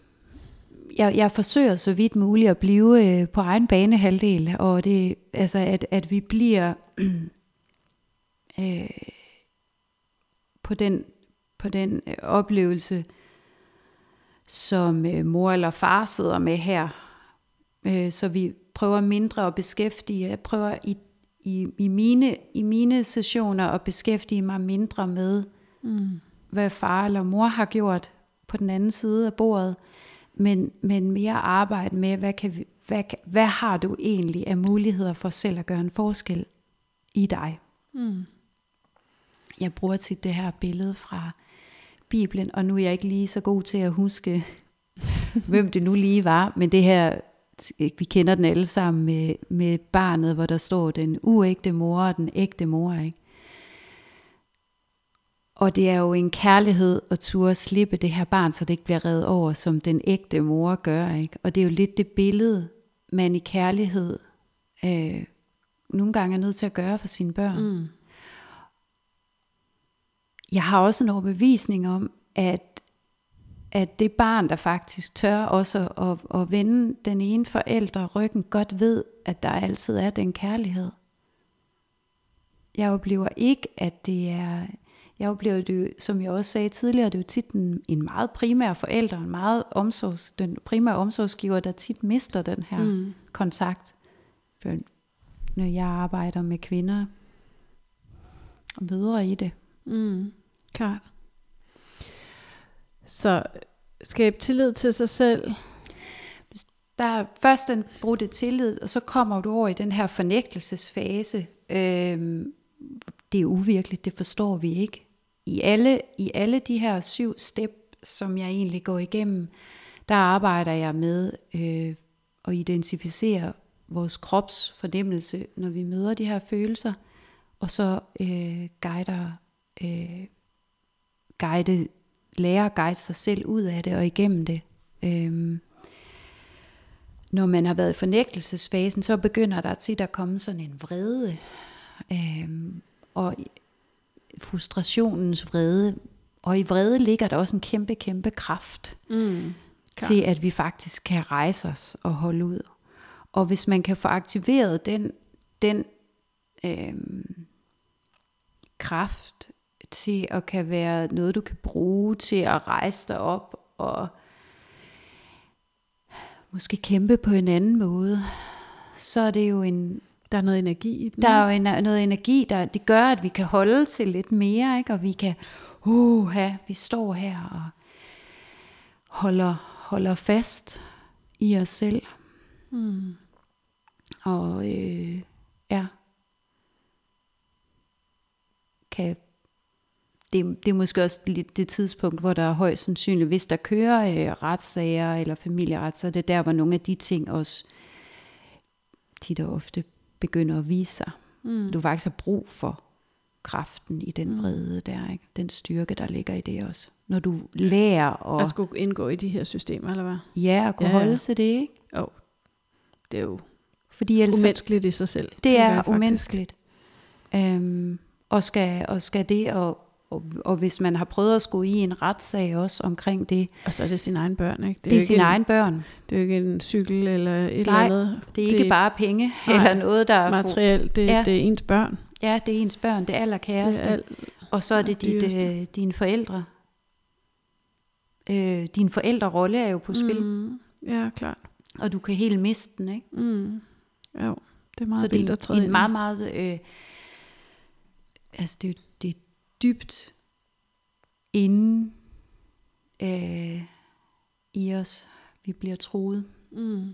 jeg, jeg forsøger så vidt muligt at blive øh, på egen banehalvdel, og det altså at, at vi bliver øh, på den på den øh, oplevelse som øh, mor eller far sidder med her. Øh, så vi prøver mindre at beskæftige, jeg prøver i, i, i, mine, i mine sessioner at beskæftige mig mindre med, mm. hvad far eller mor har gjort på den anden side af bordet, men, men mere arbejde med, hvad, kan vi, hvad, hvad har du egentlig af muligheder for selv at gøre en forskel i dig. Mm. Jeg bruger tit det her billede fra Bibelen, og nu er jeg ikke lige så god til at huske, hvem det nu lige var, men det her, vi kender den alle sammen med, med barnet, hvor der står den uægte mor og den ægte mor, ikke? Og det er jo en kærlighed at turde slippe det her barn, så det ikke bliver reddet over, som den ægte mor gør. Ikke? Og det er jo lidt det billede, man i kærlighed øh, nogle gange er nødt til at gøre for sine børn. Mm jeg har også en overbevisning om, at, at det barn, der faktisk tør også at, at vende den ene forælder ryggen, godt ved, at der altid er den kærlighed. Jeg oplever ikke, at det er, jeg oplever det, som jeg også sagde tidligere, det er jo tit en, en meget primær forælder, en meget omsorgs, den primære omsorgsgiver, der tit mister den her mm. kontakt. For når jeg arbejder med kvinder og mødre i det. Mm, klart. Så skab tillid til sig selv. Der er først den brudte tillid, og så kommer du over i den her fornægtelsesfase. Øhm, det er uvirkeligt, det forstår vi ikke. I alle, I alle de her syv step, som jeg egentlig går igennem, der arbejder jeg med øh, at identificere vores krops fornemmelse, når vi møder de her følelser, og så øh, guider øh, guide, lære at guide sig selv ud af det og igennem det. Øh, når man har været i fornægtelsesfasen, så begynder der tit at komme sådan en vrede, Øh, og frustrationens vrede, Og i vrede ligger der også en kæmpe, kæmpe kraft Mm. Til, at vi faktisk kan rejse os og holde ud. Og hvis man kan få aktiveret den, den øhm, kraft til at kan være noget, du kan bruge til at rejse dig op og måske kæmpe på en anden måde, så er det jo en, Der er noget energi i den. der er jo en, noget energi, der det gør, at vi kan holde til lidt mere, ikke? og vi kan, uh, ha, vi står her og holder, holder fast i os selv. Mm. Og øh, ja, kan, det, det er måske også lidt det tidspunkt, hvor der er højst sandsynligt, hvis der kører øh, retssager eller familieret, så er det der, hvor nogle af de ting også tit og ofte begynder at vise sig. Mm. Du faktisk har brug for kraften i den vrede der, ikke? den styrke, der ligger i det også. Når du lærer At at, skulle indgå i de her systemer, eller hvad? ja, at kunne Ja, ja, ja. holde til det, ikke? Jo. Det er jo Fordi ellers, umenneskeligt i sig selv. Det er jeg umenneskeligt. Øhm, og, skal, og skal det, og, og, og hvis man har prøvet at skulle i en retssag også omkring det, Og så er det sine egne børn, ikke? det, det er sine egne børn. En, det er jo ikke en cykel eller et Nej, eller andet. Det er ikke det, bare penge nej, eller noget, der er... materielt. Det, Ja. det er ens børn. Ja, det er ens børn, det er Det allerkæreste. er alt. og så er det dit, øh, dine forældre. Øh, din forældrerolle er jo på spil, mm. Ja, klart. og du kan helt miste den, ikke? Mm. Jo, det er meget så det vildt er at træde en, en meget, meget... Øh, altså, det, er- det er dybt inde øh, i os, vi bliver troet. Mm.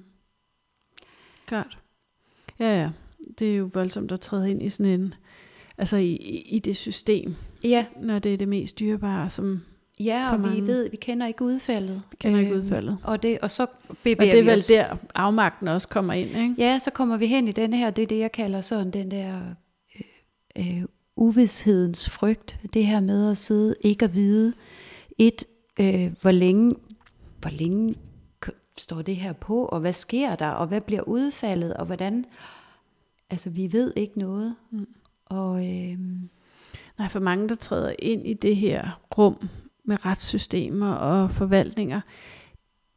Klart. Ja, ja. Det er jo voldsomt at træde ind i sådan en, altså i, i det system, Ja, når det er det mest dyrebare, som ja og vi ved, vi kender ikke udfaldet. vi kender ikke Øhm, udfaldet. Og, det, og så Og bevæger det er vi vel os. der, afmagten også kommer ind, ikke? Ja, så kommer vi hen i den her, det er det, jeg kalder sådan den der øh, øh, uvidshedens frygt. Det her med at sidde, ikke at vide, et, øh, hvor længe, hvor længe står det her på, og hvad sker der, og hvad bliver udfaldet, og hvordan, altså vi ved ikke noget. Mm. Og øh, Nej, for mange, der træder ind i det her rum med retssystemer og forvaltninger,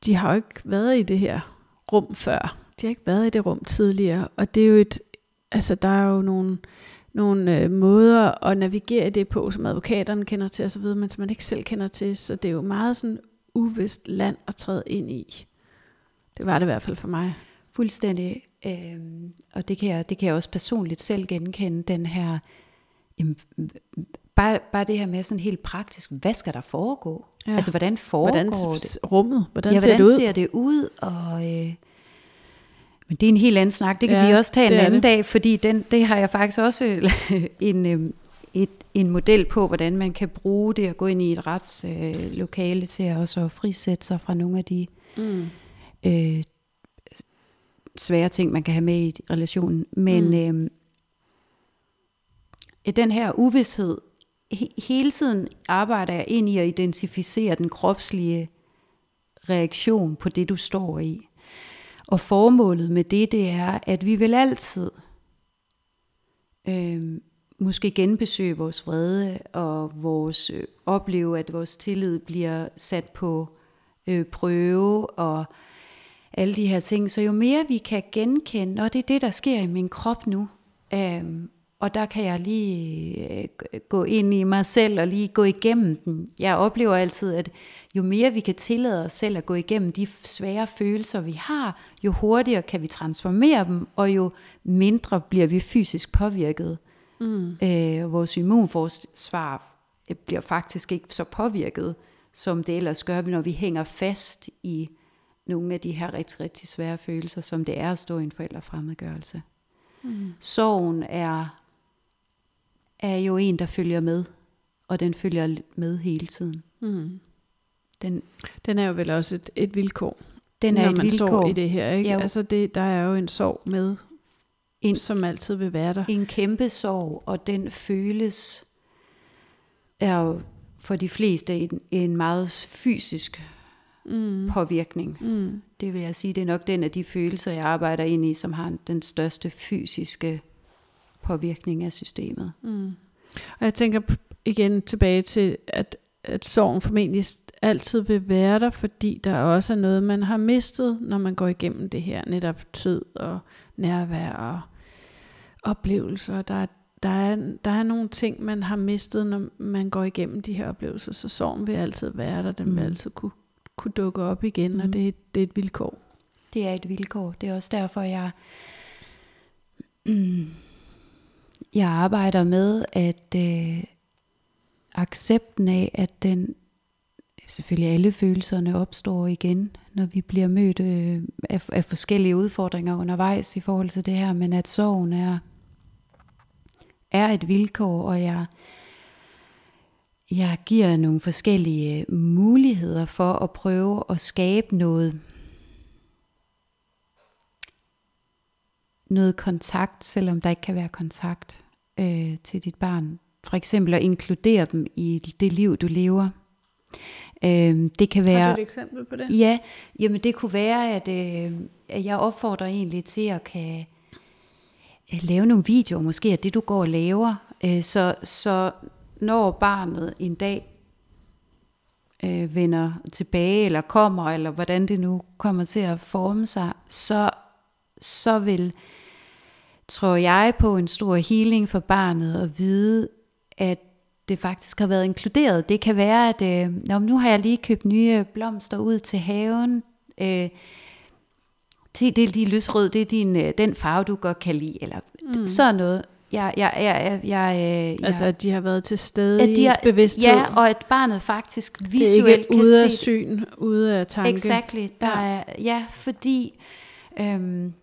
de har jo ikke været i det her rum før. De har ikke været i det rum tidligere, og det er jo et, altså der er jo nogle, nogle øh, måder at navigere i det på, som advokaterne kender til osv., men som man ikke selv kender til, så det er jo meget sådan uvist land at træde ind i. Det var det i hvert fald for mig. Fuldstændig. Øh, og det kan, jeg, det kan jeg også personligt selv genkende, den her, jamen, bare, bare det her med sådan helt praktisk, hvad skal der foregå? Ja. Altså, hvordan foregår Hvordan det? rummet, hvordan, ja, ser hvordan det ud? ser det ud? Og, øh, men det er en helt anden snak, det kan Ja, vi også tage en anden det. dag, fordi den, det har jeg faktisk også en, øh, et, en model på, hvordan man kan bruge det at gå ind i et retslokale øh, til at også frisætte sig fra nogle af de Mm. øh, svære ting, man kan have med i relationen. Men mm. øh, den her uvidshed, he, hele tiden arbejder jeg ind i at identificere den kropslige reaktion på det, du står i. Og formålet med det, det er, at vi vil altid øh, måske genbesøge vores vrede og vores øh, opleve, at vores tillid bliver sat på øh, prøve og alle de her ting. Så jo mere vi kan genkende, og det er det, der sker i min krop nu, øh, og der kan jeg lige øh, gå ind i mig selv og lige gå igennem den. Jeg oplever altid, at jo mere vi kan tillade os selv at gå igennem de svære følelser, vi har, jo hurtigere kan vi transformere dem, og jo mindre bliver vi fysisk påvirket. Mm. Øh, vores immunforsvar øh, bliver faktisk ikke så påvirket, som det ellers gør, når vi hænger fast i nogle af de her rigtig, rigtig svære følelser, som det er at stå i en forældrefremmedgørelse. Mm. Sorgen er, er jo en, der følger med, og den følger med hele tiden. Mm. Den, Den er jo vel også et, et vilkår, den er når et man vilkår, står i det her. Ikke? Jo. Altså det, der er jo en sorg med, En- som altid vil være der. en kæmpe sorg, og den føles, er jo for de fleste en, en meget fysisk Mm. påvirkning. Mm. Det vil jeg sige, det er nok den af de følelser, jeg arbejder ind i, som har den største fysiske påvirkning af systemet. Mm. Og jeg tænker igen tilbage til, at at sorgen formentlig altid vil være der, fordi der også er noget, man har mistet, når man går igennem det her, netop tid og nærvær og oplevelser. Der er, der er, der er nogle ting, man har mistet, når man går igennem de her oplevelser, så sorgen vil altid være der, den mm. vil altid kunne, kunne dukke op igen, mm. og det, det er et vilkår. Det er et vilkår. Det er også derfor, jeg, jeg arbejder med, at øh, accepten af, at den selvfølgelig alle følelserne opstår igen, når vi bliver mødt øh, af, af forskellige udfordringer undervejs i forhold til det her, men at sorgen er, er et vilkår, og jeg, jeg giver nogle forskellige øh, muligheder for at prøve at skabe noget, noget kontakt, selvom der ikke kan være kontakt øh, til dit barn. For eksempel at inkludere dem i det liv, du lever. Øh, det kan være... Har du et eksempel på det? Ja, jamen det kunne være, at, øh, at jeg opfordrer egentlig til at kan at lave nogle videoer, måske af det, du går og laver. Øh, så, så når barnet en dag øh, vender tilbage, eller kommer, eller hvordan det nu kommer til at forme sig, så, så vil, tror jeg, på en stor healing for barnet at vide, at det faktisk har været inkluderet. Det kan være, at øh, nu har jeg lige købt nye blomster ud til haven. Øh, det er de lysrød, det er din, øh, den farve, du godt kan lide, eller mm. sådan noget. Jeg, jeg, jeg, jeg, jeg, altså, at de har været til stede at de i har, bevidsthed. Ja, og at barnet faktisk visuelt det er ikke kan ude af syn, ude af tanke. Exactly. Der ja. Er, ja, fordi øhm,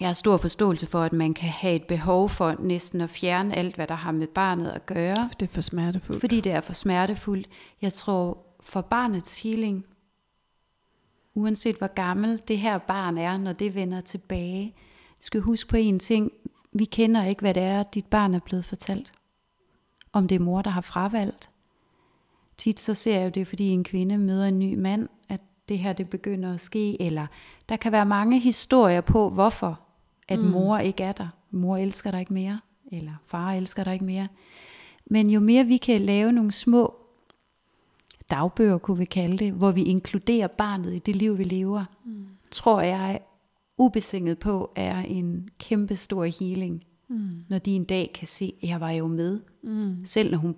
jeg har stor forståelse for, at man kan have et behov for næsten at fjerne alt, hvad der har med barnet at gøre. Det er for smertefuldt. Fordi det er for smertefuldt. Jeg tror, for barnets healing, uanset hvor gammel det her barn er, når det vender tilbage, skal huske på en ting. Vi kender ikke, hvad det er, dit barn er blevet fortalt. Om det er mor, der har fravalgt. Tit så ser jeg jo det, fordi en kvinde møder en ny mand, at det her det begynder at ske. Eller der kan være mange historier på, hvorfor at mm. mor ikke er der. Mor elsker dig ikke mere, eller far elsker dig ikke mere. Men jo mere vi kan lave nogle små dagbøger, kunne vi kalde det, hvor vi inkluderer barnet i det liv, vi lever, mm. tror jeg ubesinget på, er en kæmpe stor healing. Mm. Når de en dag kan se, at jeg var jo med. Mm. Selv når hun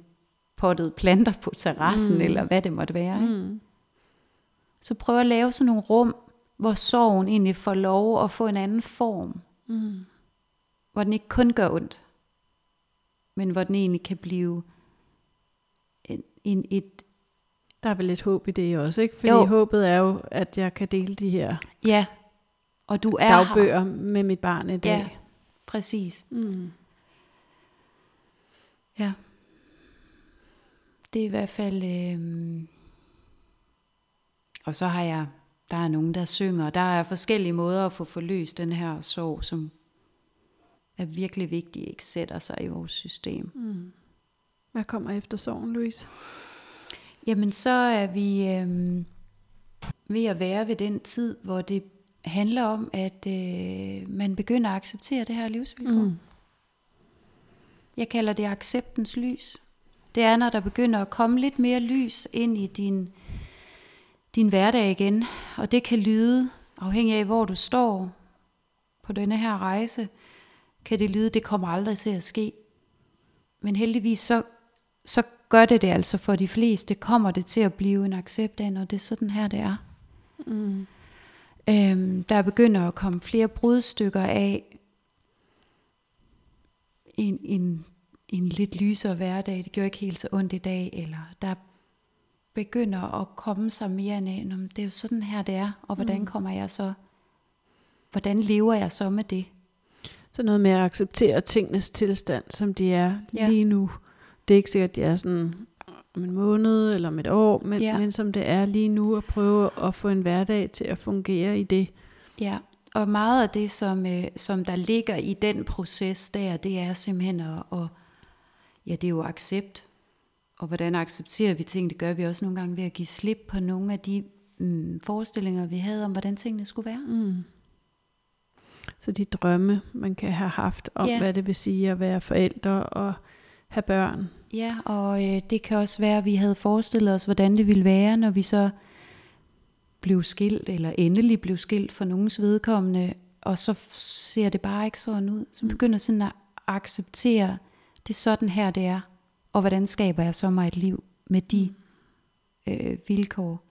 pottede planter på terrassen, mm. eller hvad det måtte være. Ikke? Mm. Så prøv at lave sådan nogle rum, hvor sorgen egentlig får lov at få en anden form. Mm. Hvor den ikke kun gør ondt, men hvor den egentlig kan blive en, en, et... Der er vel lidt håb i det også, ikke? Fordi jo. håbet er jo, at jeg kan dele de her ja. og du er dagbøger her. med mit barn i dag. Ja, præcis. Mm. Ja. Det er i hvert fald... Øh... Og så har jeg der er nogen, der synger. Der er forskellige måder at få forløst den her sorg, som er virkelig vigtig, ikke sætter sig i vores system. Mm. Hvad kommer efter sorgen, Louise? Jamen, så er vi øh, ved at være ved den tid, hvor det handler om, at øh, man begynder at acceptere det her livsvilkår. Mm. Jeg kalder det acceptens lys. Det er, når der begynder at komme lidt mere lys ind i din din hverdag igen. Og det kan lyde, afhængig af hvor du står på denne her rejse, kan det lyde, det kommer aldrig til at ske. Men heldigvis så, så gør det det altså for de fleste. Kommer det til at blive en accept af, når det er sådan her, det er. Mm. Øhm, der begynder at komme flere brudstykker af en, en, en lidt lysere hverdag. Det gjorde ikke helt så ondt i dag. Eller der begynder at komme sig mere ind af, det er jo sådan her det er, og hvordan mm. kommer jeg så, hvordan lever jeg så med det? Så noget med at acceptere tingenes tilstand, som de er ja. lige nu. Det er ikke sikkert, at de er sådan om en måned eller om et år, men, ja. men som det er lige nu, at prøve at få en hverdag til at fungere i det. Ja, og meget af det, som, øh, som der ligger i den proces der, det er simpelthen at, at ja, det er jo accept. Og hvordan accepterer vi ting? Det gør vi også nogle gange ved at give slip på nogle af de mm, forestillinger, vi havde om, hvordan tingene skulle være. Mm. Så de drømme, man kan have haft om, ja. hvad det vil sige at være forældre, og have børn. Ja, og øh, det kan også være, at vi havde forestillet os, hvordan det ville være, når vi så blev skilt, eller endelig blev skilt for nogens vedkommende, og så ser det bare ikke sådan ud. Så begynder sådan at acceptere, det er sådan her det er, og hvordan skaber jeg så mig et liv med de øh, vilkår.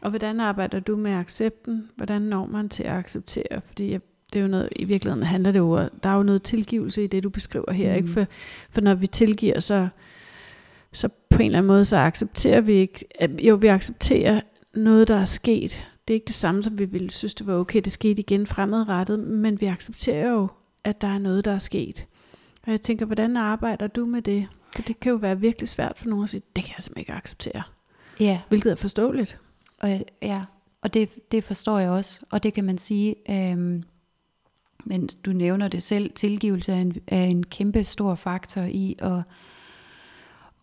Og hvordan arbejder du med accepten? Hvordan når man til at acceptere? Fordi jeg det er jo noget, i virkeligheden handler det jo, der er jo noget tilgivelse i det, du beskriver her, mm. ikke? For, for når vi tilgiver, så, så på en eller anden måde, så accepterer vi ikke, at, jo, vi accepterer noget, der er sket. Det er ikke det samme, som vi ville synes, det var okay, det skete igen fremadrettet, men vi accepterer jo, at der er noget, der er sket. Og jeg tænker, hvordan arbejder du med det? For det kan jo være virkelig svært for nogen at sige, det kan jeg simpelthen ikke acceptere. Ja. Hvilket er forståeligt. Og, ja, og det, det forstår jeg også. Og det kan man sige, øhm, men du nævner det selv, tilgivelse er en, er en kæmpe stor faktor i at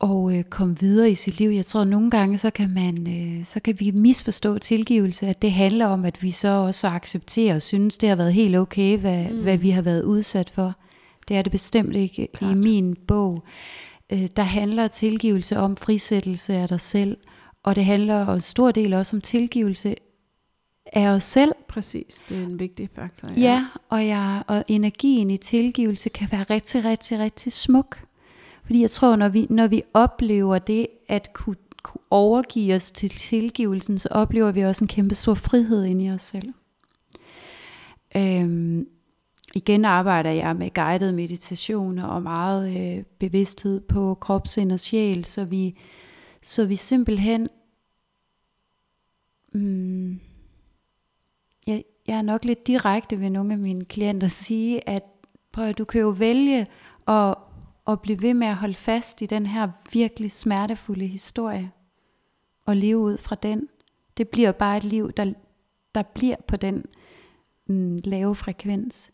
og øh, komme videre i sit liv. Jeg tror at nogle gange så kan man øh, så kan vi misforstå tilgivelse, at det handler om at vi så også accepterer og synes det har været helt okay hvad, mm. hvad vi har været udsat for. Det er det bestemt ikke Klart. i min bog. Øh, der handler tilgivelse om frisættelse af dig selv, og det handler en stor del også om tilgivelse af os selv. Præcis, det er en vigtig faktor. Ja, ja og, jeg, og energien i tilgivelse kan være rigtig, rigtig, rigtig smuk. Fordi jeg tror, når vi, når vi oplever det, at kunne, kunne overgive os til tilgivelsen, så oplever vi også en kæmpe stor frihed inde i os selv. Øhm, igen arbejder jeg med guided meditationer og meget øh, bevidsthed på krop, sind og sjæl, så vi, så vi simpelthen mm, jeg, jeg er nok lidt direkte ved nogle af mine klienter at sige, at prøv at du kan jo vælge at, at blive ved med at holde fast i den her virkelig smertefulde historie, og leve ud fra den. Det bliver bare et liv, der, der bliver på den mm, lave frekvens.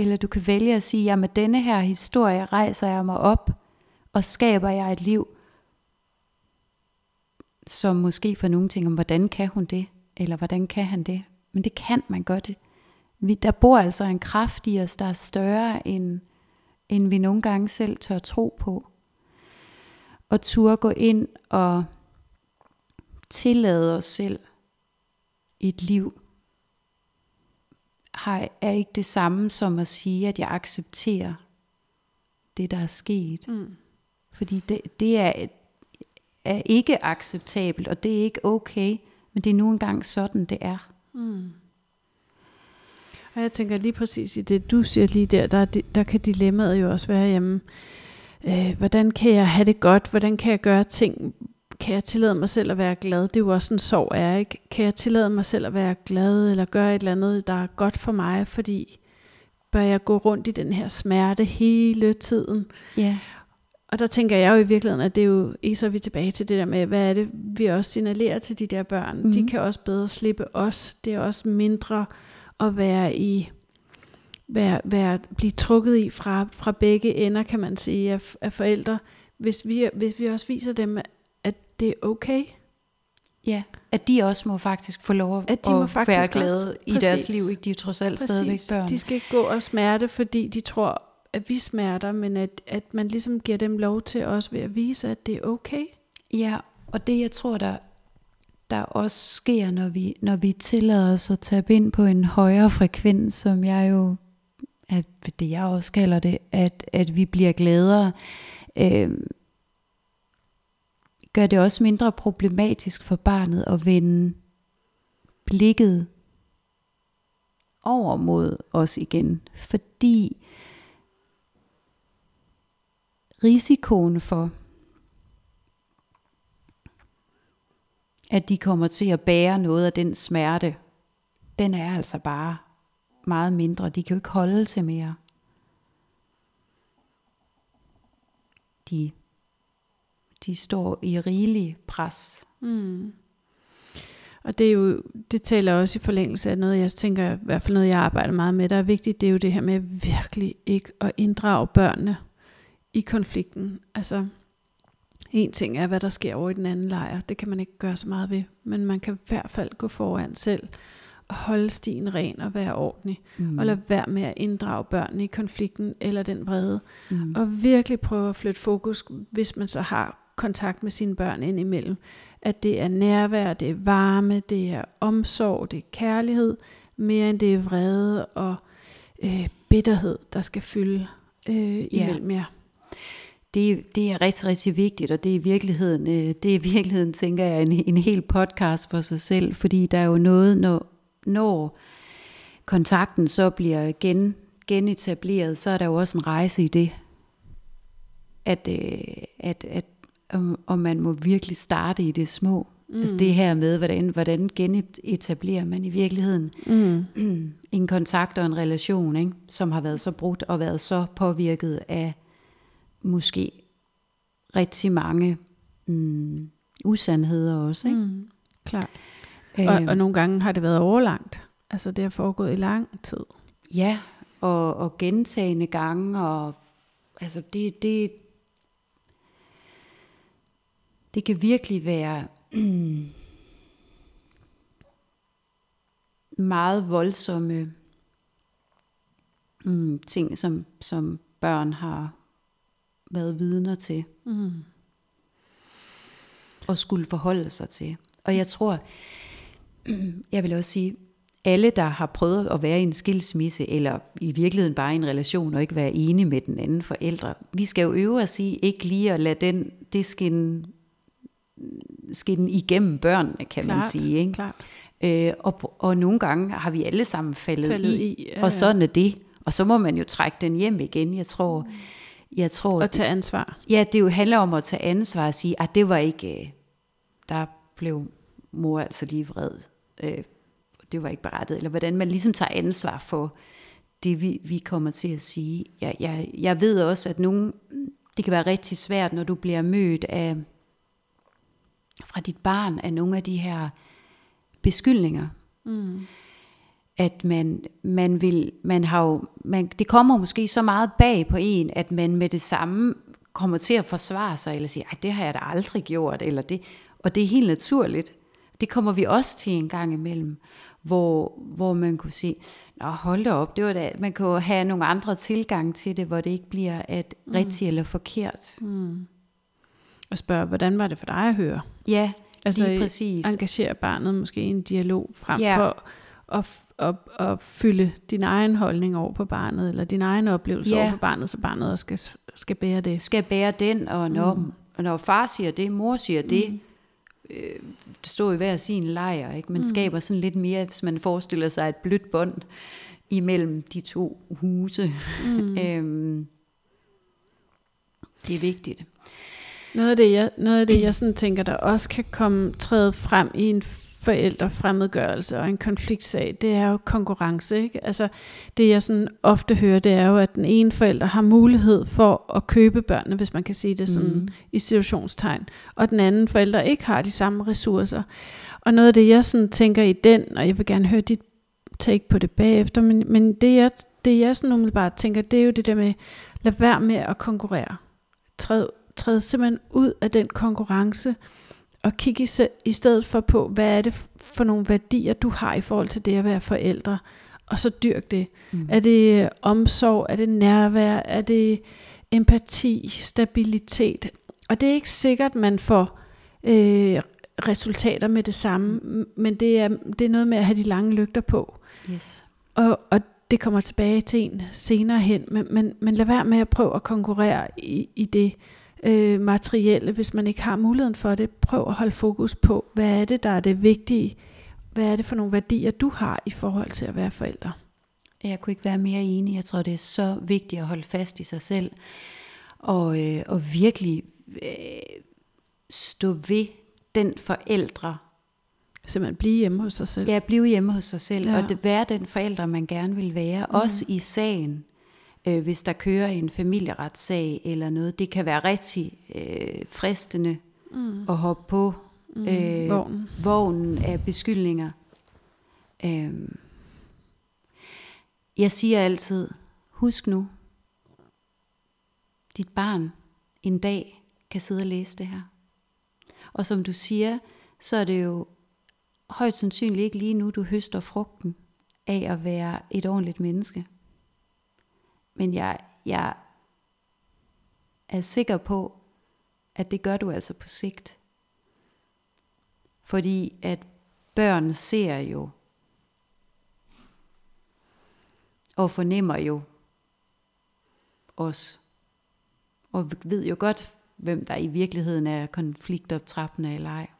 Eller du kan vælge at sige, at med denne her historie rejser jeg mig op, og skaber jeg et liv, som måske for nogle ting om, hvordan kan hun det? Eller hvordan kan han det? Men det kan man godt. Vi, der bor altså en kraft i os, der er større end, end vi nogle gange selv tør tro på. Og turde gå ind og tillade os selv et liv, har, er ikke det samme som at sige, at jeg accepterer det, der er sket. Mm. Fordi det, det er, er ikke acceptabelt, og det er ikke okay, men det er nu engang sådan, det er. Mm. Og jeg tænker lige præcis i det, du siger lige der, der, der kan dilemmaet jo også være, jamen, øh, hvordan kan jeg have det godt? Hvordan kan jeg gøre ting? Kan jeg tillade mig selv at være glad? Det er jo også en sorg, er ikke? Kan jeg tillade mig selv at være glad, eller gøre et eller andet, der er godt for mig? Fordi bør jeg gå rundt i den her smerte hele tiden? Ja. Yeah. Og der tænker jeg jo i virkeligheden, at det er jo, så er vi tilbage til det der med, hvad er det, vi også signalerer til de der børn. Mm. De kan også bedre slippe os. Det er også mindre at være i, være, være, blive trukket i fra, fra begge ender, kan man sige, af, af forældre. Hvis vi, hvis vi også viser dem, det er okay. Ja, at de også må faktisk få lov at, at de må at faktisk være glade også, i præcis, deres liv. Ikke? De er trods alt præcis, stadigvæk børn. De skal ikke gå og smerte, fordi de tror, at vi smerter, men at, at man ligesom giver dem lov til også ved at vise, at det er okay. Ja, og det jeg tror, der, der også sker, når vi, når vi tillader os at tabe ind på en højere frekvens, som jeg jo, at det jeg også kalder det, at, at vi bliver gladere, øh, gør det også mindre problematisk for barnet at vende blikket over mod os igen, fordi risikoen for, at de kommer til at bære noget af den smerte, den er altså bare meget mindre. De kan jo ikke holde til mere. De, de står i rigelig pres. Mm. Og det er jo, det taler også i forlængelse af noget, jeg tænker, i hvert fald noget, jeg arbejder meget med, der er vigtigt, det er jo det her med virkelig ikke at inddrage børnene i konflikten. Altså, en ting er, hvad der sker over i den anden lejr. Det kan man ikke gøre så meget ved. Men man kan i hvert fald gå foran selv holde stien ren og være ordentlig. Mm. Og lade være med at inddrage børnene i konflikten eller den vrede. Mm. Og virkelig prøve at flytte fokus, hvis man så har kontakt med sine børn indimellem. At det er nærvær, det er varme, det er omsorg, det er kærlighed, mere end det er vrede og øh, bitterhed, der skal fylde øh, imellem jer. Det, det er rigtig, rigtig vigtigt, og det er i virkeligheden, øh, det er i virkeligheden tænker jeg, en, en hel podcast for sig selv, fordi der er jo noget, når, når kontakten så bliver gen, genetableret, så er der jo også en rejse i det, at, øh, at, at om, om man må virkelig starte i det små. Mm. Altså det her med, hvordan, hvordan genetablerer man i virkeligheden mm. en kontakt og en relation, ikke? som har været så brudt og været så påvirket af måske rigtig mange mm, usandheder også. Ikke? Mm, klart. Og, og øhm. nogle gange har det været overlangt. Altså det har foregået i lang tid. Ja, og, og gentagende gange, og altså det, det, det kan virkelig være meget voldsomme mm, ting, som, som børn har været vidner til. Mm. Og skulle forholde sig til. Og jeg tror, jeg vil også sige, alle, der har prøvet at være i en skilsmisse, eller i virkeligheden bare i en relation, og ikke være enige med den anden forældre, vi skal jo øve os i ikke lige at lade den, det skinne, skinne igennem børnene, kan klart, man sige. Ikke? Klart. Øh, og, og nogle gange har vi alle sammen faldet, faldet i, i ja, og sådan er det. Og så må man jo trække den hjem igen. Jeg tror, mm jeg tror, at tage ansvar. Ja, det jo handler om at tage ansvar og sige, at det var ikke, øh, der blev mor altså lige vred. Øh, det var ikke berettet. Eller hvordan man ligesom tager ansvar for det, vi, vi kommer til at sige. Jeg, jeg, jeg ved også, at nogen, det kan være rigtig svært, når du bliver mødt af, fra dit barn af nogle af de her beskyldninger. Mm at man, man vil, man har jo, man, det kommer måske så meget bag på en, at man med det samme kommer til at forsvare sig, eller sige, det har jeg da aldrig gjort, eller det, og det er helt naturligt. Det kommer vi også til en gang imellem, hvor, hvor man kunne sige, Nå, hold da op, det var da, man kan have nogle andre tilgang til det, hvor det ikke bliver at mm. rigtigt eller forkert. Mm. Og spørge, hvordan var det for dig at høre? Ja, altså, lige præcis. Engagere barnet måske i en dialog, frem ja. for at at, at fylde din egen holdning over på barnet, eller din egen oplevelse ja. over på barnet, så barnet også skal, skal bære det. Skal bære den, og når, mm. når far siger det, mor siger mm. det, øh, det står i hver sin lejr, ikke? man mm. skaber sådan lidt mere, hvis man forestiller sig et blødt bånd imellem de to huse. Mm. øhm, det er vigtigt. Noget af det, jeg, noget af det, jeg sådan tænker, der også kan komme træde frem i en forældrefremmedgørelse og en konfliktsag, det er jo konkurrence. Ikke? Altså, det jeg sådan ofte hører, det er jo, at den ene forælder har mulighed for at købe børnene, hvis man kan sige det sådan mm. i situationstegn, og den anden forælder ikke har de samme ressourcer. Og noget af det, jeg sådan tænker i den, og jeg vil gerne høre dit take på det bagefter, men, men det, jeg, det jeg sådan umiddelbart tænker, det er jo det der med, lad være med at konkurrere. Træd, træd simpelthen ud af den konkurrence, og kigge i, i stedet for på, hvad er det for nogle værdier, du har i forhold til det at være forældre, og så dyrk det. Mm. Er det omsorg, er det nærvær, er det empati, stabilitet? Og det er ikke sikkert, man får øh, resultater med det samme, men det er, det er noget med at have de lange lygter på. Yes. Og, og det kommer tilbage til en senere hen, men, men, men lad være med at prøve at konkurrere i, i det øh, materielle, hvis man ikke har muligheden for det. Prøv at holde fokus på, hvad er det, der er det vigtige? Hvad er det for nogle værdier, du har i forhold til at være forældre? Jeg kunne ikke være mere enig. Jeg tror, det er så vigtigt at holde fast i sig selv. Og, øh, og virkelig øh, stå ved den forældre. Simpelthen blive hjemme hos sig selv. Ja, blive hjemme hos sig selv. Ja. Og det, være den forældre, man gerne vil være. Mm. Også i sagen øh, hvis der kører en familieretssag eller noget. Det kan være rigtig øh, fristende mm. at hoppe på mm. øh, vognen. vognen af beskyldninger. Øh, jeg siger altid, husk nu, dit barn en dag kan sidde og læse det her. Og som du siger, så er det jo højst sandsynligt ikke lige nu, du høster frugten af at være et ordentligt menneske. Men jeg, jeg er sikker på, at det gør du altså på sigt. Fordi at børn ser jo og fornemmer jo os. Og ved jo godt, hvem der i virkeligheden er konfliktoptrappende eller ej.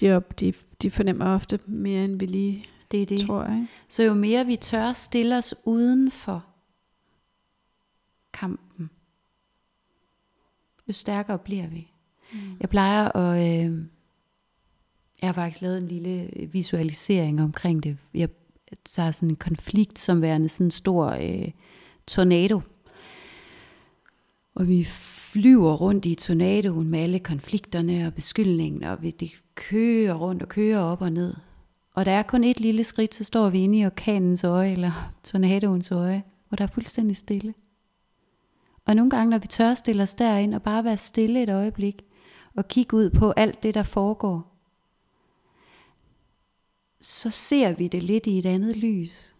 De, op, de, de fornemmer ofte mere, end vi lige det er det. tror, ikke? Så jo mere vi tør stille os uden for kampen, jo stærkere bliver vi. Mm. Jeg plejer at... Øh, jeg har faktisk lavet en lille visualisering omkring det. Jeg tager sådan en konflikt som værende sådan en stor øh, tornado. Og vi flyver rundt i tornadoen med alle konflikterne og beskyldningen, og vi det kører rundt og kører op og ned. Og der er kun et lille skridt, så står vi inde i orkanens øje, eller tornadoens øje, hvor der er fuldstændig stille. Og nogle gange, når vi tør stille os derind og bare være stille et øjeblik, og kigge ud på alt det, der foregår, så ser vi det lidt i et andet lys.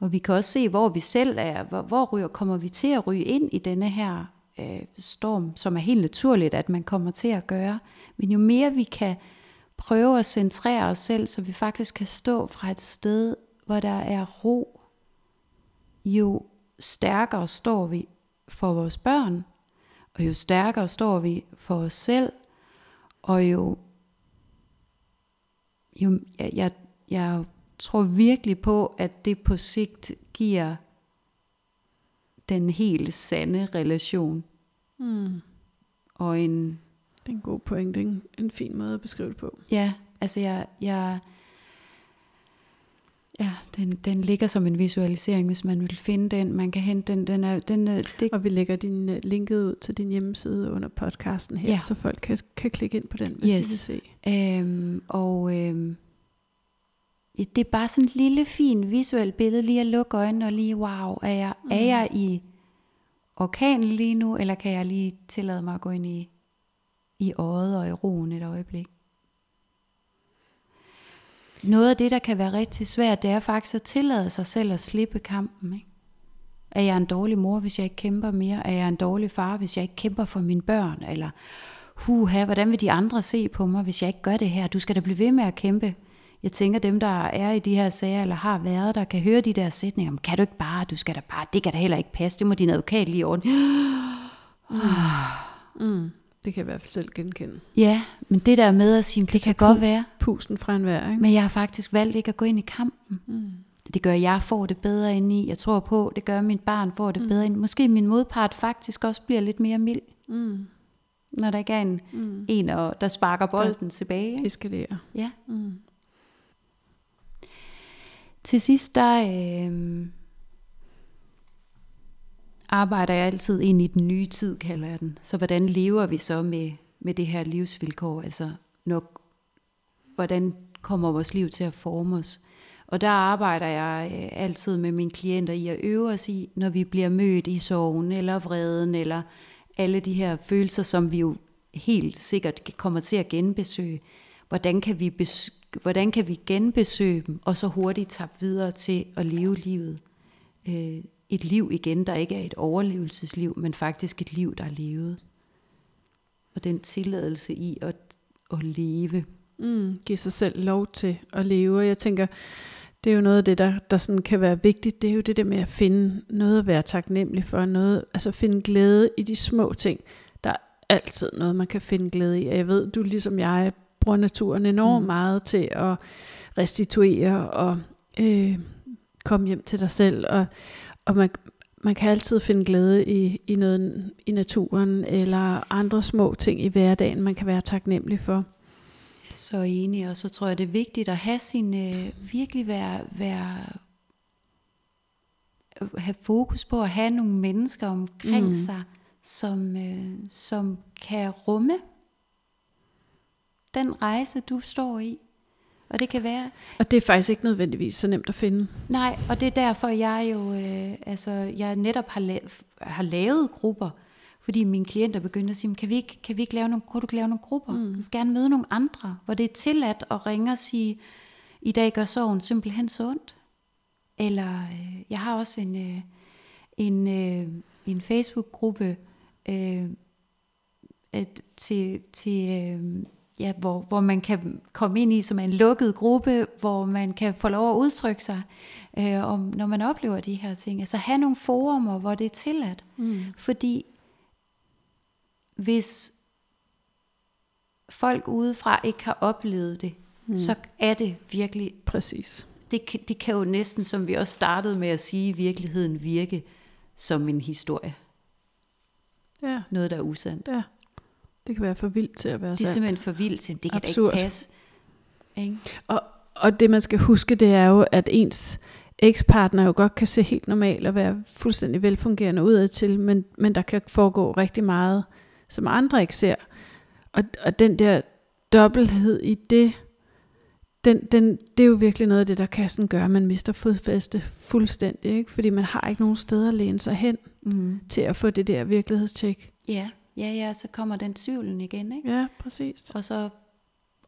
Og vi kan også se, hvor vi selv er, hvor, hvor ryger, kommer vi til at ryge ind i denne her øh, storm, som er helt naturligt, at man kommer til at gøre. Men jo mere vi kan prøve at centrere os selv, så vi faktisk kan stå fra et sted, hvor der er ro, jo stærkere står vi for vores børn, og jo stærkere står vi for os selv, og jo, jo jeg, jeg, jeg tror virkelig på, at det på sigt giver den helt sande relation. Mm. Og en, Det er en god point. En, en fin måde at beskrive det på. ja, altså jeg, jeg ja, den, den ligger som en visualisering, hvis man vil finde den. Man kan hente den, den er, den er, det, Og vi lægger din uh, linket ud til din hjemmeside under podcasten her, ja. så folk kan, kan klikke ind på den, hvis Yes. de vil se. Øhm, og øhm, ja, det er bare sådan et lille, fint visuelt billede, lige at lukke øjnene og lige, wow, er jeg, mm. er jeg i orkanen lige nu, eller kan jeg lige tillade mig at gå ind i, i øjet og i roen et øjeblik? Noget af det, der kan være rigtig svært, det er faktisk at tillade sig selv at slippe kampen. Ikke? Er jeg en dårlig mor, hvis jeg ikke kæmper mere? Er jeg en dårlig far, hvis jeg ikke kæmper for mine børn? Eller, huha, hvordan vil de andre se på mig, hvis jeg ikke gør det her? Du skal da blive ved med at kæmpe. Jeg tænker, dem, der er i de her sager, eller har været der, kan høre de der sætninger. "Men Kan du ikke bare, du skal da bare, det kan da heller ikke passe, det må din advokat lige ordne. Mm. Det kan jeg i hvert fald selv genkende. Ja, men det der med at sige, det kan tage godt være, Pusten fra en vær, ikke? men jeg har faktisk valgt ikke at gå ind i kampen. Mm. Det gør, at jeg får det bedre ind i. Jeg tror på, det gør, at mit barn får det bedre ind. Måske min modpart faktisk også bliver lidt mere mild, Mm. når der ikke er en, Mm. en og- der sparker bolden tilbage. ikke? Eskalere. Ja. Mm. Til sidst, der øh, arbejder jeg altid ind i den nye tid, kalder jeg den. Så hvordan lever vi så med, med det her livsvilkår? Altså, når, hvordan kommer vores liv til at forme os? Og der arbejder jeg øh, altid med mine klienter i at øve os i, når vi bliver mødt i sorgen, eller vreden, eller alle de her følelser, som vi jo helt sikkert kommer til at genbesøge. Hvordan kan vi, bes- hvordan kan vi genbesøge dem, og så hurtigt tabe videre til at leve livet? Øh, et liv igen, der ikke er et overlevelsesliv, men faktisk et liv, der er levet. Og den tilladelse i at, at leve. Mm. Give sig selv lov til at leve. Og jeg tænker, det er jo noget af det, der, der sådan kan være vigtigt. Det er jo det der med at finde noget at være taknemmelig for. Noget, altså finde glæde i de små ting. Der er altid noget, man kan finde glæde i. Og jeg ved, du ligesom jeg bruger naturen enormt Mm. meget til at restituere og øh, komme hjem til dig selv. Og, og man, man kan altid finde glæde i, i noget i naturen, eller andre små ting i hverdagen, man kan være taknemmelig for. Så enig, og så tror jeg, det er vigtigt at have sin, øh, virkelig være, være, have fokus på at have nogle mennesker omkring mm. Sig, som, øh, som kan rumme den rejse, du står i. Og det kan være, Og det er faktisk ikke nødvendigvis så nemt at finde. nej, og det er derfor, jeg jo, øh, altså, jeg netop har, la- har lavet grupper, Fordi mine klienter begyndte at sige, kan vi ikke, kan vi ikke lave nogle, kunne du lave nogle grupper? Mm. Jeg vil gerne møde nogle andre, hvor det er tilladt at ringe og sige, i dag gør sorgen simpelthen så ondt. Eller øh, jeg har også en, øh, en, øh, en Facebook-gruppe øh, at, til, til øh, ja, hvor, hvor man kan komme ind i som en lukket gruppe, hvor man kan få lov at udtrykke sig, øh, om, når man oplever de her ting. Altså have nogle forumer, hvor det er tilladt. Mm. Fordi hvis folk udefra ikke har oplevet det, mm. så er det virkelig... Præcis. Det, kan, det kan jo næsten, som vi også startede med at sige, i virkeligheden virke som en historie. Ja. Noget, der er usandt. Ja. Det kan være for vildt til at være Det er sandt. simpelthen for vildt til, det kan Absurd. da ikke passe. Ikke? Og, og det man skal huske, det er jo, at ens ekspartner jo godt kan se helt normal og være fuldstændig velfungerende udad til, men, men der kan foregå rigtig meget, som andre ikke ser. Og, og den der dobbelthed i det, den, den, det er jo virkelig noget af det, der kan sådan gøre, at man mister fodfæste fuldstændig, ikke? fordi man har ikke nogen steder at læne sig hen Mm. til at få det der virkelighedstjek. Ja, ja, ja, så kommer den tvivlen igen, ikke? Ja, præcis. Og så,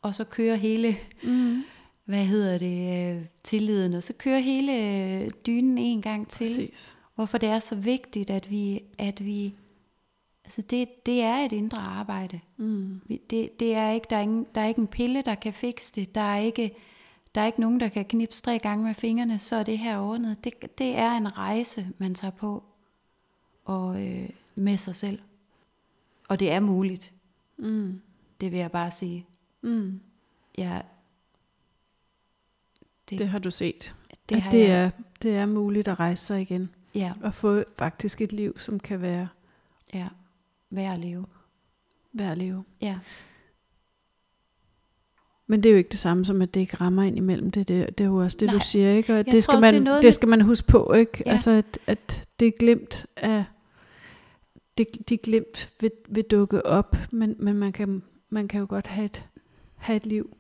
og så kører hele, Mm. hvad hedder det, øh, tilliden, og så kører hele øh, dynen en gang til. Præcis. Hvorfor det er så vigtigt, at vi, at vi altså det, det er et indre arbejde. Mm. Det, det er ikke, der, er ingen, der er ikke en pille, der kan fikse det. Der er ikke, der er ikke nogen, der kan knipse tre gange med fingrene, så er det her ordnet. Det, det er en rejse, man tager på og øh, med sig selv. Og det er muligt, Mm. det vil jeg bare sige. Mm. Jeg, Det- Det har du set. det har det, jeg, er, det er muligt at rejse sig igen. ja, Og få faktisk et liv, som kan være ja, værd at leve. værd at leve. Ja, Men det er jo ikke det samme som, at det ikke rammer ind imellem. Det, det, det er jo også det, Nej. du siger, ikke? Og Jeg det skal, også, man, det noget det skal man huske på, ikke? Ja. Altså, at, at det er glemt af... Det, de er glemt vil, vil dukke op, men, men man, kan, man kan jo godt have et, have et liv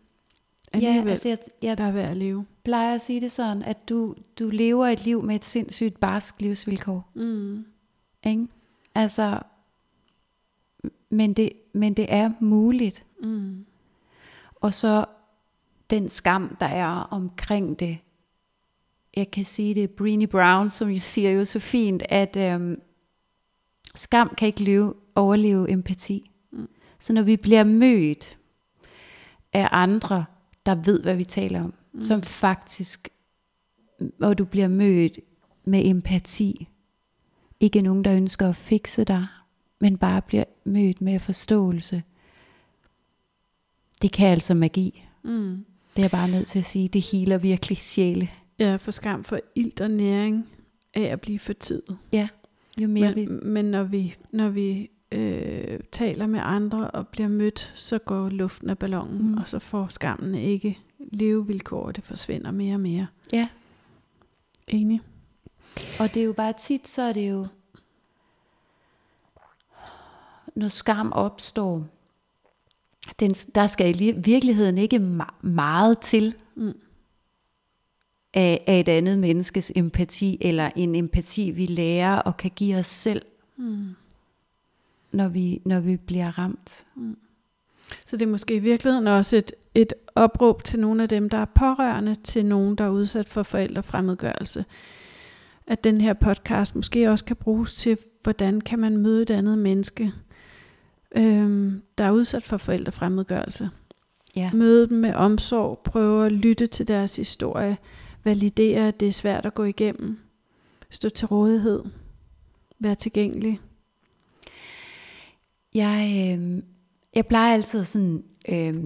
ja alligevel, altså jeg, jeg der er værd at leve. plejer at sige det sådan, at du, du lever et liv med et sindssygt barsk livsvilkår. Mm. Ikke? Altså, men det, men det er muligt. Mm. Og så den skam, der er omkring det. Jeg kan sige det, Brené Brown, som jo siger jo så fint, at øhm, skam kan ikke leve, overleve empati. Mm. Så når vi bliver mødt af andre, der ved, hvad vi taler om, mm. som faktisk, og du bliver mødt med empati, ikke nogen, der ønsker at fikse dig, men bare bliver mødt med forståelse. Det kan altså magi. Mm. Det er jeg bare nødt til at sige. Det healer virkelig sjæle. Ja, for skam for ilt og næring af at blive for tid. Jo mere vi... Men, men når vi, når vi øh, taler med andre og bliver mødt, så går luften af ballonen, Mm. og så får skammen ikke levevilkår, og det forsvinder mere og mere. Ja. Enig. Og det er jo bare tit, så er det jo... Når skam opstår, den, der skal i li- virkeligheden ikke ma- meget til Mm. Af, af et andet menneskes empati, eller en empati, vi lærer og kan give os selv, Mm. når vi, når vi bliver ramt. Så det er måske i virkeligheden også et, et opråb til nogle af dem, der er pårørende til nogen, der er udsat for forældrefremmedgørelse. At den her podcast måske også kan bruges til, hvordan kan man møde et andet menneske, øhm, der er udsat for forældrefremmedgørelse. Ja. Møde dem med omsorg, prøve at lytte til deres historie, validere, at det er svært at gå igennem, stå til rådighed, være tilgængelig. Jeg, øh, jeg plejer altid sådan øh,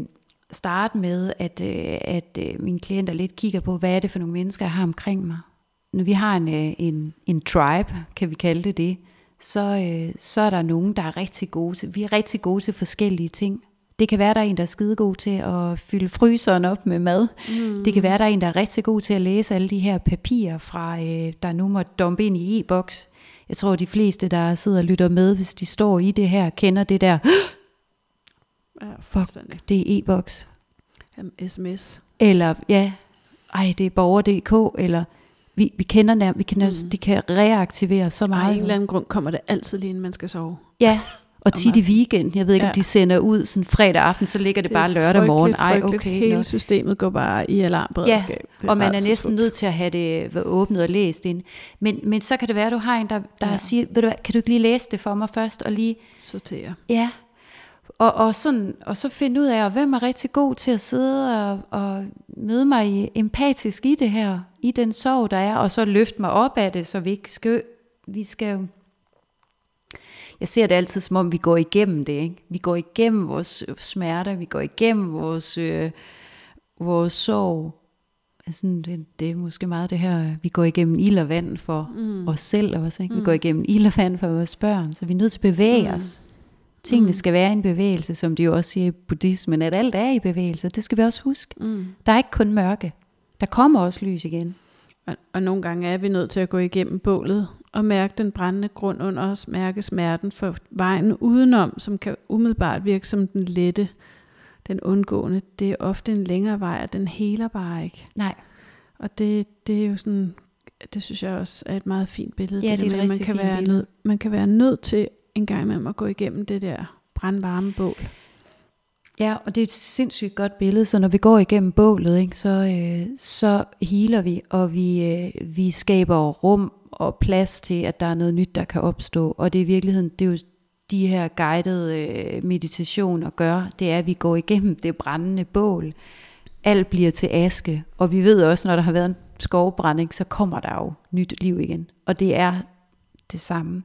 starte med, at, øh, at øh, mine klienter lidt kigger på, hvad er det for nogle mennesker, jeg har omkring mig. Når vi har en, øh, en, en tribe, kan vi kalde det det, så, øh, så er der nogen, der er rigtig gode til, vi er rigtig gode til forskellige ting. Det kan være, der er en, der er skidegod til at fylde fryseren op med mad. Mm. Det kan være, der er en, der er rigtig god til at læse alle de her papirer, fra, øh, der nu må dumpe ind i e-boks. Jeg tror, de fleste, der sidder og lytter med, hvis de står i det her, kender det der, Ja, fuldstændig. det er e-boks. Sms. Eller, ja, ej, det er borger.dk, eller vi, vi kender nærmest, vi kan, mm. det kan reaktivere så Og af meget. en eller anden grund kommer det altid lige, inden man skal sove. Ja, og tit i weekend. Jeg ved ikke, ja. Ja. om de sender ud sådan fredag aften, så ligger det, det bare lørdag morgen. Ej, okay. Hele nå. systemet går bare i alarmberedskab. Det og man er næsten nødt til at have det været åbnet og læst ind. Men, men så kan det være, at du har en, der, der ja. Ja. siger, ved du hvad, kan du ikke lige læse det for mig først, og lige, Sortere. ja, og, og, sådan, og så finde ud af, hvem er rigtig god til at sidde og, og møde mig empatisk i det her, i den sorg, der er, og så løfte mig op af det, så vi ikke skal, vi skal jo- jeg ser det altid som om, vi går igennem det. Ikke? Vi går igennem vores øh, smerter, vi går igennem vores, øh, vores sorg. Altså, det, det er måske meget det her, vi går igennem ild og vand for mm. os selv også. Ikke? Vi går igennem ild og vand for vores børn, så vi er nødt til at bevæge mm. os. Tingene skal være i en bevægelse, som de jo også siger i buddhismen, at alt er i bevægelse. Det skal vi også huske. Mm. Der er ikke kun mørke. Der kommer også lys igen. Og, og nogle gange er vi nødt til at gå igennem bålet og mærke den brændende grund under os, mærke smerten for vejen udenom, som kan umiddelbart virke som den lette, den undgående. Det er ofte en længere vej, og den heler bare ikke. Nej. Og det, det er jo sådan, det synes jeg også er et meget fint billede. Ja, der det er man kan være billede. nød, Man kan være nødt til en gang imellem at gå igennem det der brandvarme bål. Ja, og det er et sindssygt godt billede, så når vi går igennem bålet, ikke, så, øh, så healer vi, og vi, øh, vi skaber rum og plads til, at der er noget nyt, der kan opstå. Og det er i virkeligheden, det er jo de her guidede øh, meditationer gør, det er, at vi går igennem det brændende bål. Alt bliver til aske, og vi ved også, når der har været en skovbrænding, så kommer der jo nyt liv igen. Og det er det samme.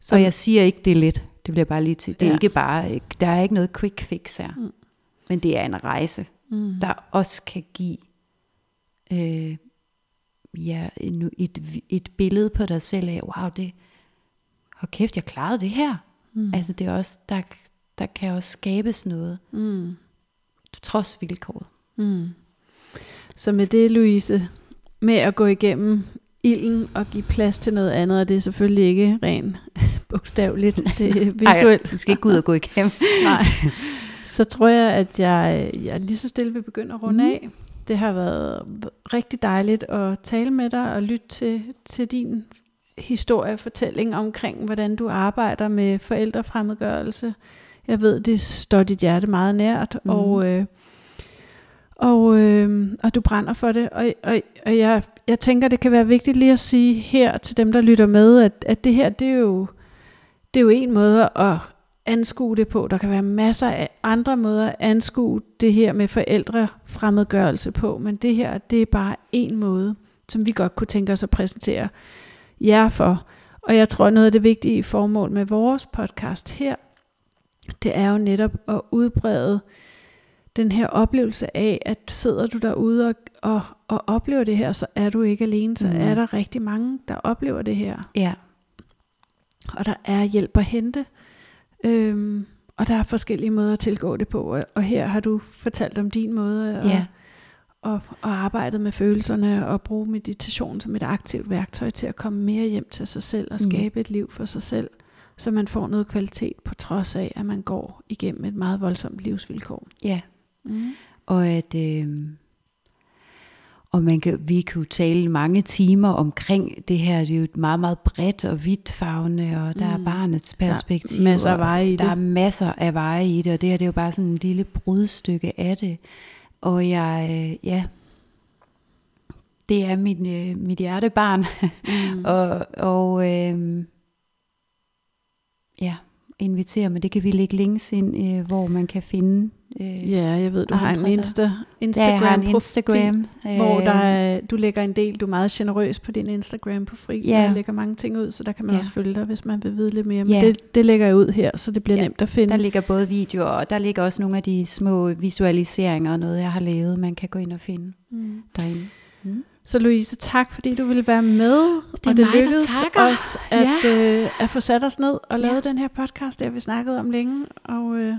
Så og jeg siger ikke, det er let. Det bliver bare lige til. Det er Ja. ja. ikke bare, der er ikke noget quick fix her. Mm. Men det er en rejse, Mm. der også kan give øh, ja, en, et, et billede på dig selv af, wow, det, hold kæft, jeg klarede det her. Mm. Altså det er også, der, der kan også skabes noget, Mm. trods vilkåret. Mm. Så med det, Louise, med at gå igennem ilden og give plads til noget andet, og det er selvfølgelig ikke ren bogstaveligt, det er visuelt. Ej, du skal ikke ud og gå igennem. Nej. Så tror jeg, at jeg, jeg lige så stille vil begynde at runde Mm. af. Det har været rigtig dejligt at tale med dig og lytte til, til din historie, fortælling omkring, hvordan du arbejder med forældrefremmedgørelse. Jeg ved, det står dit hjerte meget nært, Mhm. og, øh, og, øh, og du brænder for det. Og, og, og jeg, jeg tænker, det kan være vigtigt lige at sige her til dem, der lytter med, at, at det her, det er jo det er jo en måde at anskue det på. Der kan være masser af andre måder at anskue det her med forældrefremmedgørelse på, men det her, det er bare en måde, som vi godt kunne tænke os at præsentere jer for. Og jeg tror, noget af det vigtige formål med vores podcast her, det er jo netop at udbrede den her oplevelse af, at sidder du derude og, og, og oplever det her, så er du ikke alene, så Mm. er der rigtig mange, der oplever det her Ja, og der er hjælp at hente. Øhm, og der er forskellige måder at tilgå det på, og, og her har du fortalt om din måde at, ja, at, at arbejde med følelserne og bruge meditation som et aktivt værktøj til at komme mere hjem til sig selv og Mm. skabe et liv for sig selv, så man får noget kvalitet på trods af, at man går igennem et meget voldsomt livsvilkår. ja. Mm. Og at øh, og man kan, vi kan jo tale mange timer omkring det her. Det er jo et meget, meget bredt og vidtfavne, og der Mm. er barnets perspektiv. Der er masser af veje i Der er det. masser af veje i det, og det her det er jo bare sådan en lille brudstykke af det. Og jeg, øh, ja, det er mit, øh, mit hjertebarn. Mm. og og øh, ja, invitere, men det kan vi lægge links ind, øh, hvor man kan finde. Øh, Ja, jeg ved, du har en Insta, Instagram, har en Instagram. hvor øh, der er, du lægger en del, du er meget generøs på din Instagram på fri, Ja. der lægger mange ting ud, så der kan man Ja. også følge dig, hvis man vil vide lidt mere. Men Ja. det, det lægger jeg ud her, så det bliver Ja, nemt at finde. Der ligger både videoer, og der ligger også nogle af de små visualiseringer og noget, jeg har lavet, man kan gå ind og finde Mm. derinde. Mm. Så Louise, tak fordi du ville være med, Det er og det mig, der lykkedes os at, øh, at få sat os ned og Ja. lavet den her podcast, det har vi snakket om længe, og øh,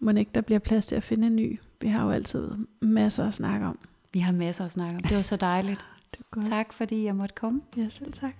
må ikke der bliver plads til at finde en ny. Vi har jo altid masser at snakke om. Vi har masser at snakke om. Det var så dejligt. Det er godt. Tak fordi jeg måtte komme. Ja, selv tak.